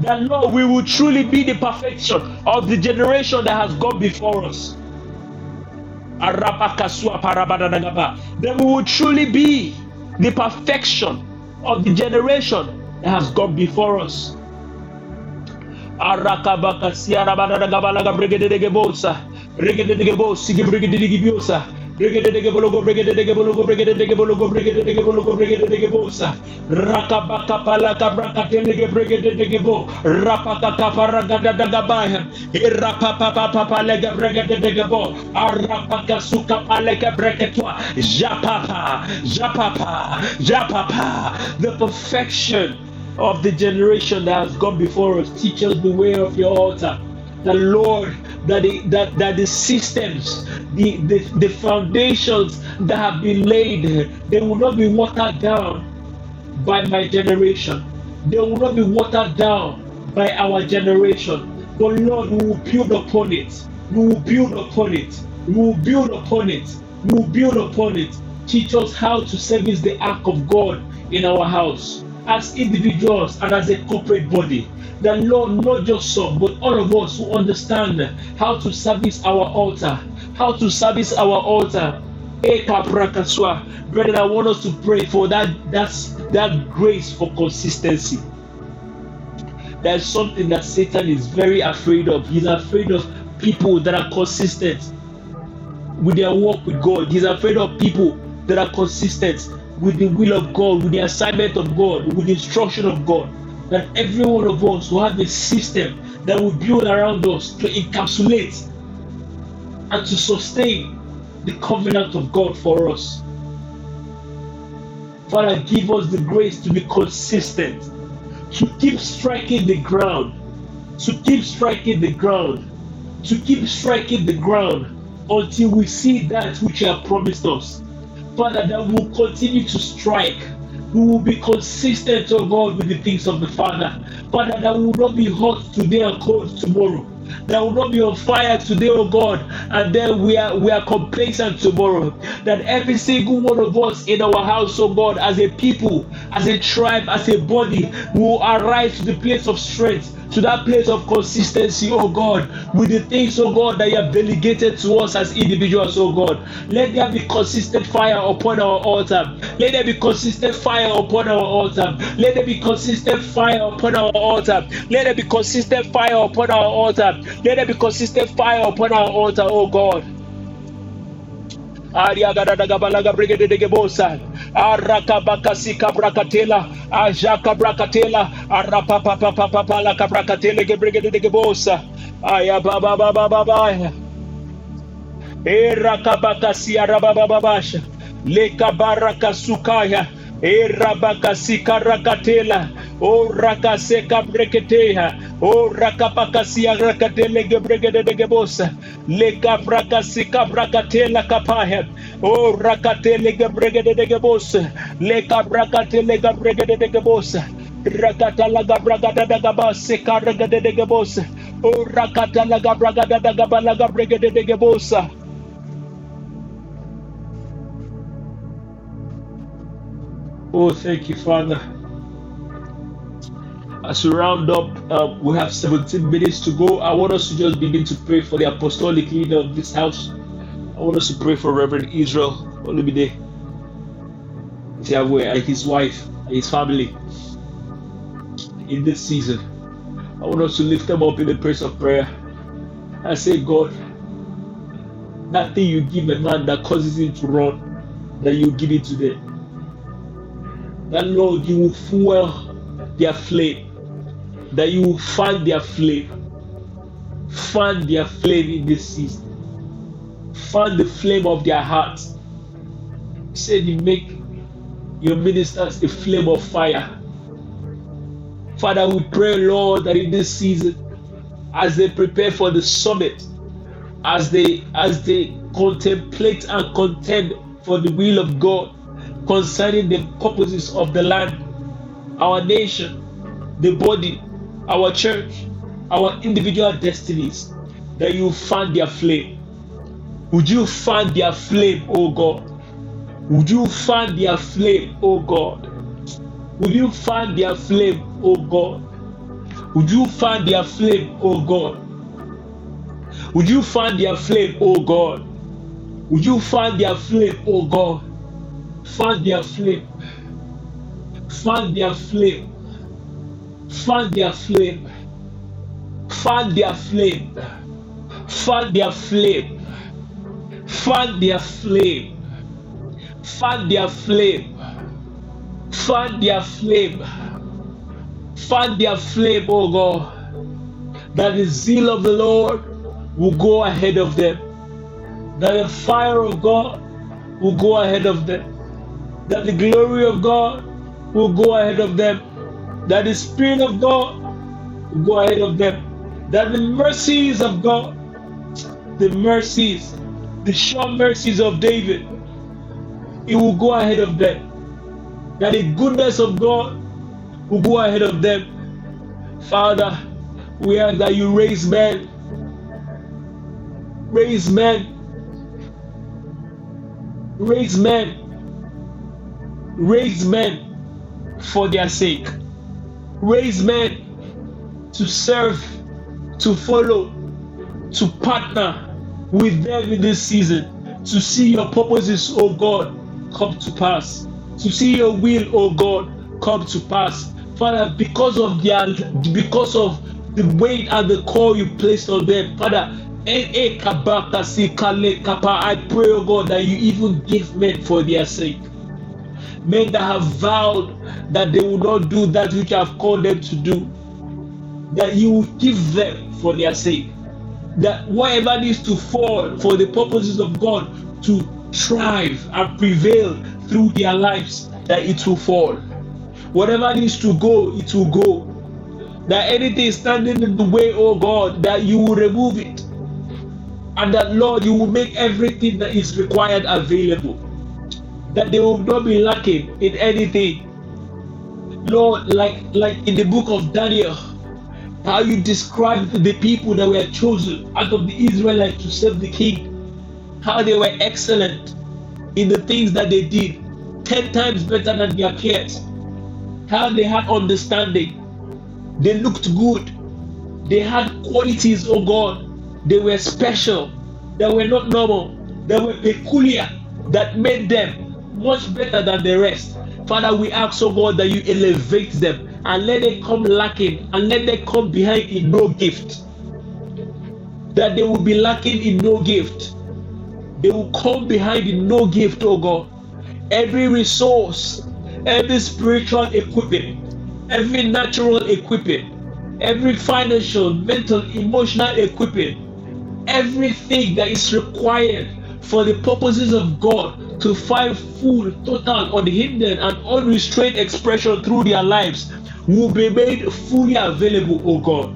That Lord, we will truly be the perfection of the generation that has gone before us. That we will truly be the perfection of the generation that has gone before us. Arakabaka siarabadagabalaga brigedegebosa, the perfection of the generation that has gone before us. teaches the way of your altar. The Lord, that the, that, that the systems, the, the, the foundations that have been laid, they will not be watered down by my generation. They will not be watered down by our generation. But Lord, we will build upon it. We will build upon it. We will build upon it. We will build upon it. Teach us how to service the ark of God in our house as individuals and as a corporate body. The Lord, not just some, but all of us who understand how to service our altar, how to service our altar. Brethren, I want us to pray for that that's that grace for consistency. There's something that Satan is very afraid of. He's afraid of people that are consistent with their walk with God. He's afraid of people that are consistent with the will of God, with the assignment of God, with the instruction of God. That every one of us will have a system that will build around us to encapsulate and to sustain the covenant of God for us. Father, give us the grace to be consistent, to keep striking the ground, to keep striking the ground, to keep striking the ground until we see that which you have promised us. Father, that will continue to strike, We will be consistent, oh God, with the things of the Father. Father, that will not be hot today and cold tomorrow that will not be on fire today, oh God, and then we are we are complacent tomorrow. That every single one of us in our house, oh God, as a people, as a tribe, as a body, will arise to the place of strength to that place of consistency, oh God, with the things, oh God, that you have delegated to us as individuals, oh God. Let there be consistent fire upon our altar. Let there be consistent fire upon our altar. Let there be consistent fire upon our altar. Let there be consistent fire upon our altar. Let there be consistent fire upon our altar, oh God. Ariagadagabalaga brigade de gebosa. Arakabakasika brakatela. Ajaka brakatela. Arapapapapapala kabrakatele gebrigade de gebosa. Ayababa baba baba. Erakabakasia rabababasha. Leka baraka sukaya. Erabakasika rakatela. O rakaseka breketeha. O rakapakasia rakatele gebregede de gebosa. Leka brakasika brakatela kapaya. O rakatele gebregede de gebosa. Leka brakatele gebregede de gebosa. Rakatala gabragada da gabase karagade de gebosa. O rakatala gabragada da gabala gabregede de gebosa. Oh, thank you, Father. As we round up, uh, we have 17 minutes to go. I want us to just begin to pray for the apostolic leader of this house. I want us to pray for Reverend Israel Olumide, and his wife, and his family in this season. I want us to lift them up in the place of prayer. I say, God, that thing you give a man that causes him to run, that you give it to them that Lord, you will fuel their flame, that you will fan their flame, fan their flame in this season, fan the flame of their hearts. You said you make your ministers a flame of fire. Father, we pray, Lord, that in this season, as they prepare for the summit, as they as they contemplate and contend for the will of God, concerning the purposes of the land, our nation, the body, our church, our individual destinies, that you fan their flame. Would you fan their flame, oh God? Would you fan their flame, oh God? Would you fan their flame, oh God? Would you fan their flame, oh God? Would you fan their flame, oh God? Would you fan their flame, oh God? Fan their flame. Fan their flame. Fan their flame. Fan their flame. Fan their flame. Fan their flame. Fan their flame. Fan their flame. Fan their flame, oh God. That the zeal of the Lord will go ahead of them. That the fire of God will go ahead of them that the glory of God will go ahead of them, that the Spirit of God will go ahead of them, that the mercies of God, the mercies, the sure mercies of David, it will go ahead of them, that the goodness of God will go ahead of them. Father, we ask that you raise men, raise men, raise men raise men for their sake, raise men to serve, to follow, to partner with them in this season, to see your purposes, oh God, come to pass, to see your will, oh God, come to pass. Father, because of their because of the weight and the call you placed on them, Father, I pray, oh God, that you even give men for their sake men that have vowed that they will not do that which I have called them to do, that you will give them for their sake. That whatever needs to fall for the purposes of God to thrive and prevail through their lives, that it will fall. Whatever needs to go, it will go. That anything standing in the way, oh God, that you will remove it. And that, Lord, you will make everything that is required available that they will not be lacking in anything. Lord, like like in the book of Daniel, how you described the people that were chosen out of the Israelites to serve the king, how they were excellent in the things that they did, ten times better than their peers, how they had understanding, they looked good, they had qualities, oh God, they were special, they were not normal, they were peculiar, that made them much better than the rest. Father, we ask, oh God, that you elevate them and let them come lacking and let them come behind in no gift. That they will be lacking in no gift. They will come behind in no gift, oh God. Every resource, every spiritual equipment, every natural equipment, every financial, mental, emotional equipment, everything that is required for the purposes of God to find full, total, unhindered, and unrestrained expression through their lives will be made fully available, O God.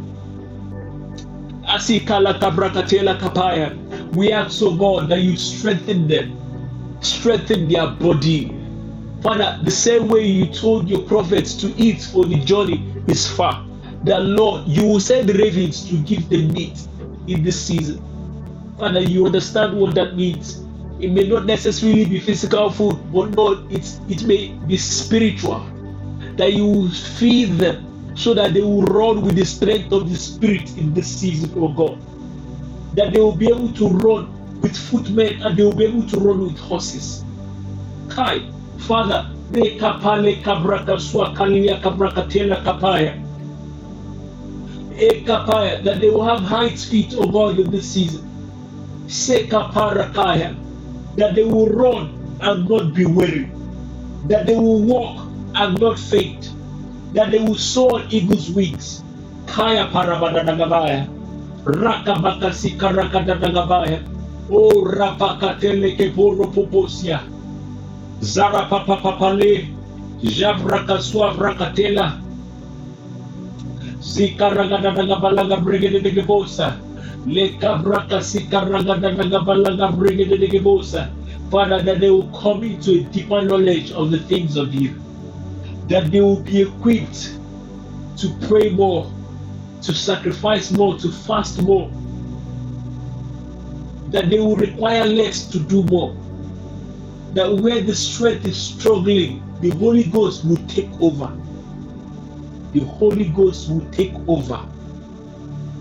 We ask, O God, that you strengthen them, strengthen their body. Father, the same way you told your prophets to eat for the journey is far. That Lord, you will send ravens to give them meat in this season. Father, you understand what that means. It may not necessarily be physical food, but Lord, it's, it may be spiritual. That you will feed them so that they will run with the strength of the Spirit in this season, oh God. That they will be able to run with footmen and they will be able to run with horses. Kai, Father, kapale kabraka swakalia kabraka kapaya. Ekapaya, that they will have high feet, oh God, in this season. That they will run and not be weary, that they will walk and not faint, that they will soar eagle's wings. Kaya parabadadagabaya, rakabakasika rakadadagabaya, o rapakatele keporo poposia, zara papapapale, javrakaswa vrakatela, zika ragadadagabalaga brigedegebosa, Father, that they will come into a deeper knowledge of the things of you. That they will be equipped to pray more, to sacrifice more, to fast more. That they will require less to do more. That where the strength is struggling, the Holy Ghost will take over. The Holy Ghost will take over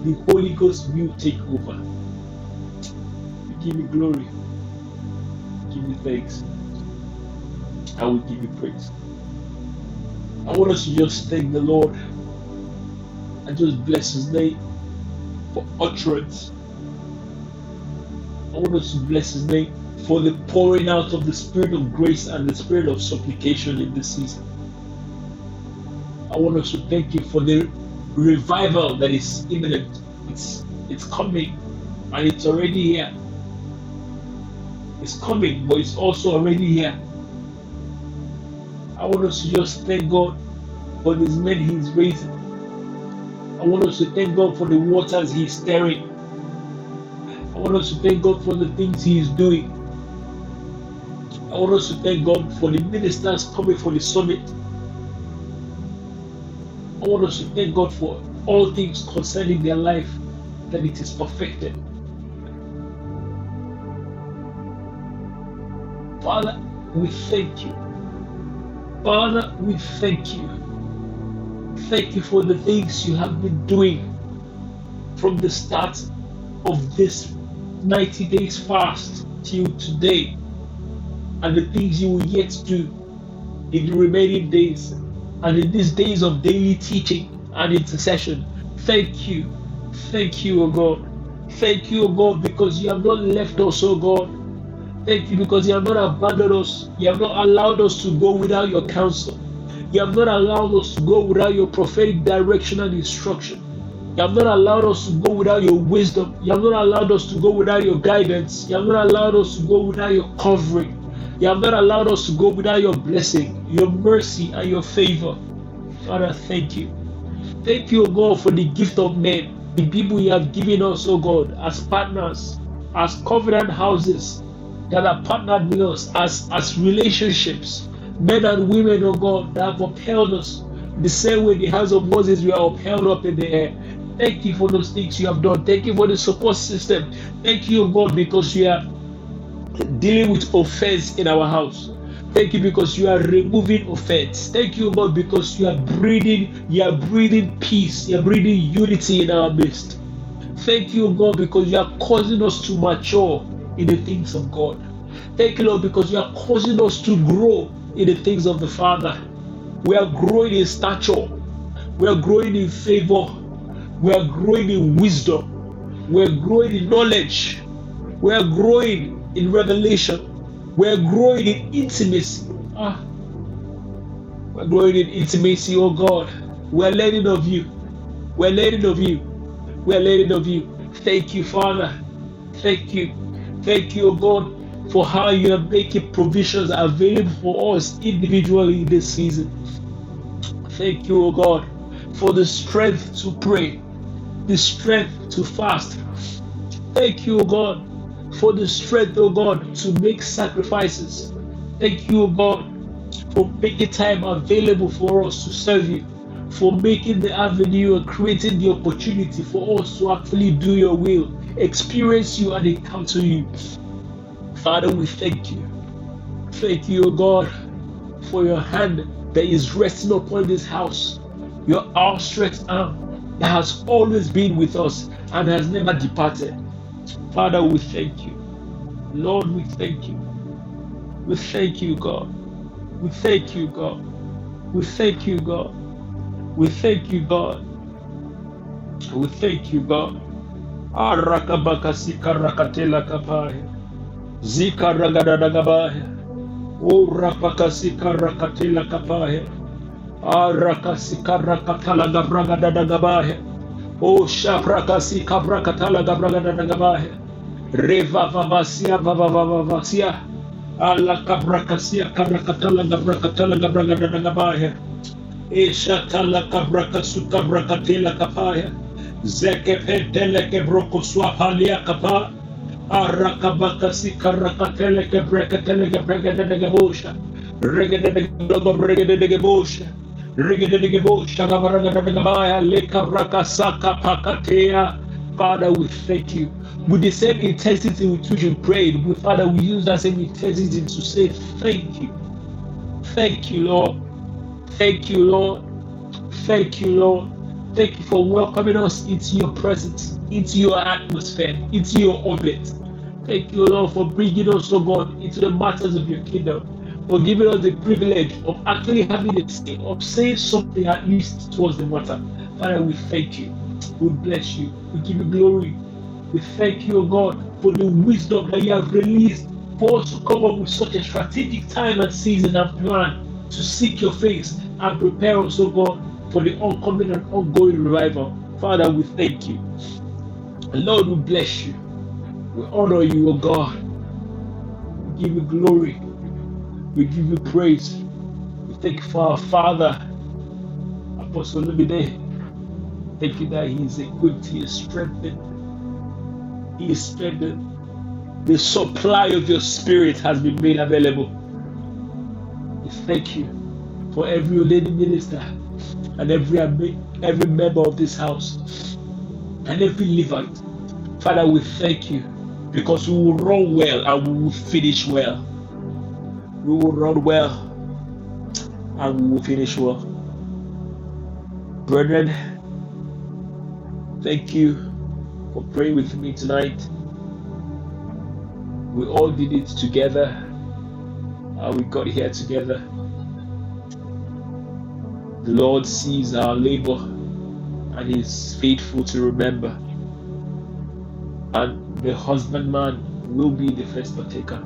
the Holy Ghost will take over. Give you glory. Give you thanks. I will give you praise. I want us to just thank the Lord and just bless His name for utterance. I want us to bless His name for the pouring out of the Spirit of grace and the Spirit of supplication in this season. I want us to thank you for the revival that is imminent. It's it's coming and it's already here. It's coming, but it's also already here. I want us to just thank God for these men He's raising. I want us to thank God for the waters He's stirring. I want us to thank God for the things He is doing. I want us to thank God for the ministers coming for the summit. I want us to thank God for all things concerning their life, that it is perfected. Father, we thank you. Father, we thank you. Thank you for the things you have been doing from the start of this 90 days fast till today, and the things you will yet do in the remaining days and in these days of daily teaching and intercession. Thank you. Thank you, O God. Thank you, O God, because you have not left us, O God. Thank you because you have not abandoned us. You have not allowed us to go without your counsel. You have not allowed us to go without your prophetic direction and instruction. You have not allowed us to go without your wisdom. You have not allowed us to go without your guidance. You have not allowed us to go without your covering. You have not allowed us to go without your blessing, your mercy, and your favor. Father, thank you. Thank you, God, for the gift of men, the people you have given us, oh God, as partners, as covenant houses that are partnered with us, as, as relationships, men and women, oh God, that have upheld us The same way the hands of Moses were upheld up in the air. Thank you for those things you have done. Thank you for the support system. Thank you, God, because you are dealing with offense in our house. Thank you because you are removing offense. Thank you, God, because you are breathing, you are breathing peace, you are breathing unity in our midst. Thank you, God, because you are causing us to mature in the things of God. Thank you, Lord, because you are causing us to grow in the things of the Father. We are growing in stature. We are growing in favor. We are growing in wisdom. We are growing in knowledge. We are growing in revelation. We are growing in intimacy. Ah. We're growing in intimacy, oh God. We're learning of you. We're learning of you. We're learning of you. Thank you, Father. Thank you. Thank you, oh God for how you are making provisions available for us individually this season. Thank you, O God, for the strength to pray, the strength to fast. Thank you, O God, for the strength, O God, to make sacrifices. Thank you, O God, for making time available for us to serve you, for making the avenue and creating the opportunity for us to actually do your will, experience you and encounter you. Father, we thank you. Thank you, God, for your hand that is resting upon this house, your outstretched arm that has always been with us and has never departed. Father, we thank you. Lord, we thank you. We thank you, God. We thank you, God. We thank you, God. We thank you, God. We thank you, God. Arakabakasika rakatela kapaya. Zika ragadadagabaya. O rapakasika rakatila kapaya. Arakasika rakatala gabragadadagabaya. O shaprakasika brakatala gabragadadagabaya. Reva vavasia vavavavasia. Ala kabrakasia karakatala gabrakatala gabragadadagabaya. Eshatala kabrakasuka brakatila kapaya. Zeke pentele kebroko swapalia kapaya. Arakabakasi karakatele ke brekatele ke Father, we thank you. With the same intensity with which we prayed, we, Father, we use that same intensity to say thank you. Thank you, Lord. Thank you, Lord. Thank you, Lord. Thank you for welcoming us into your presence, into your atmosphere, into your orbit. Thank you, Lord, for bringing us, oh God, into the matters of your kingdom, for giving us the privilege of actually having a say, of saying something at least towards the matter. Father, we thank you. We bless you. We give you glory. We thank you, oh God, for the wisdom that you have released for us to come up with such a strategic time and season and plan to seek your face and prepare us, oh God, for the oncoming and ongoing revival. Father, we thank you. Lord, we bless you. We honor you, O God. We give you glory. We give you praise. We thank you for our Father, Apostle Olumide. Thank you that He is equipped, He is strengthened. He is strengthened. The supply of your spirit has been made available. We thank you for every lady minister and every every member of this house and every Levite. Father, we thank you because we will run well and we will finish well. We will run well and we will finish well. Brethren, thank you for praying with me tonight. We all did it together and we got here together. The Lord sees our labor and is faithful to remember. And the husbandman will be the first partaker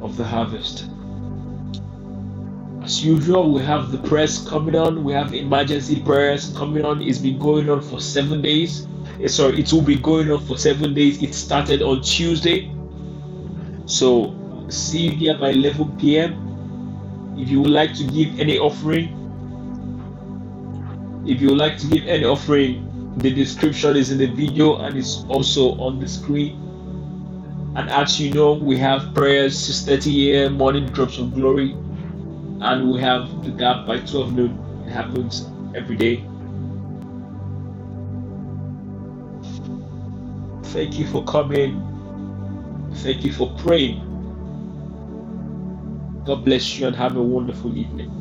of the harvest. As usual, we have the prayers coming on. We have emergency prayers coming on. It's been going on for seven days. Eh, sorry, it will be going on for seven days. It started on Tuesday. So see you here by 11 p.m. If you would like to give any offering, if you would like to give any offering, the description is in the video and it's also on the screen. And as you know, we have prayers 6:30 a.m. morning drops of glory. and we have the gap by 12 noon. It happens every day. Thank you for coming. Thank you for praying. God bless you and have a wonderful evening.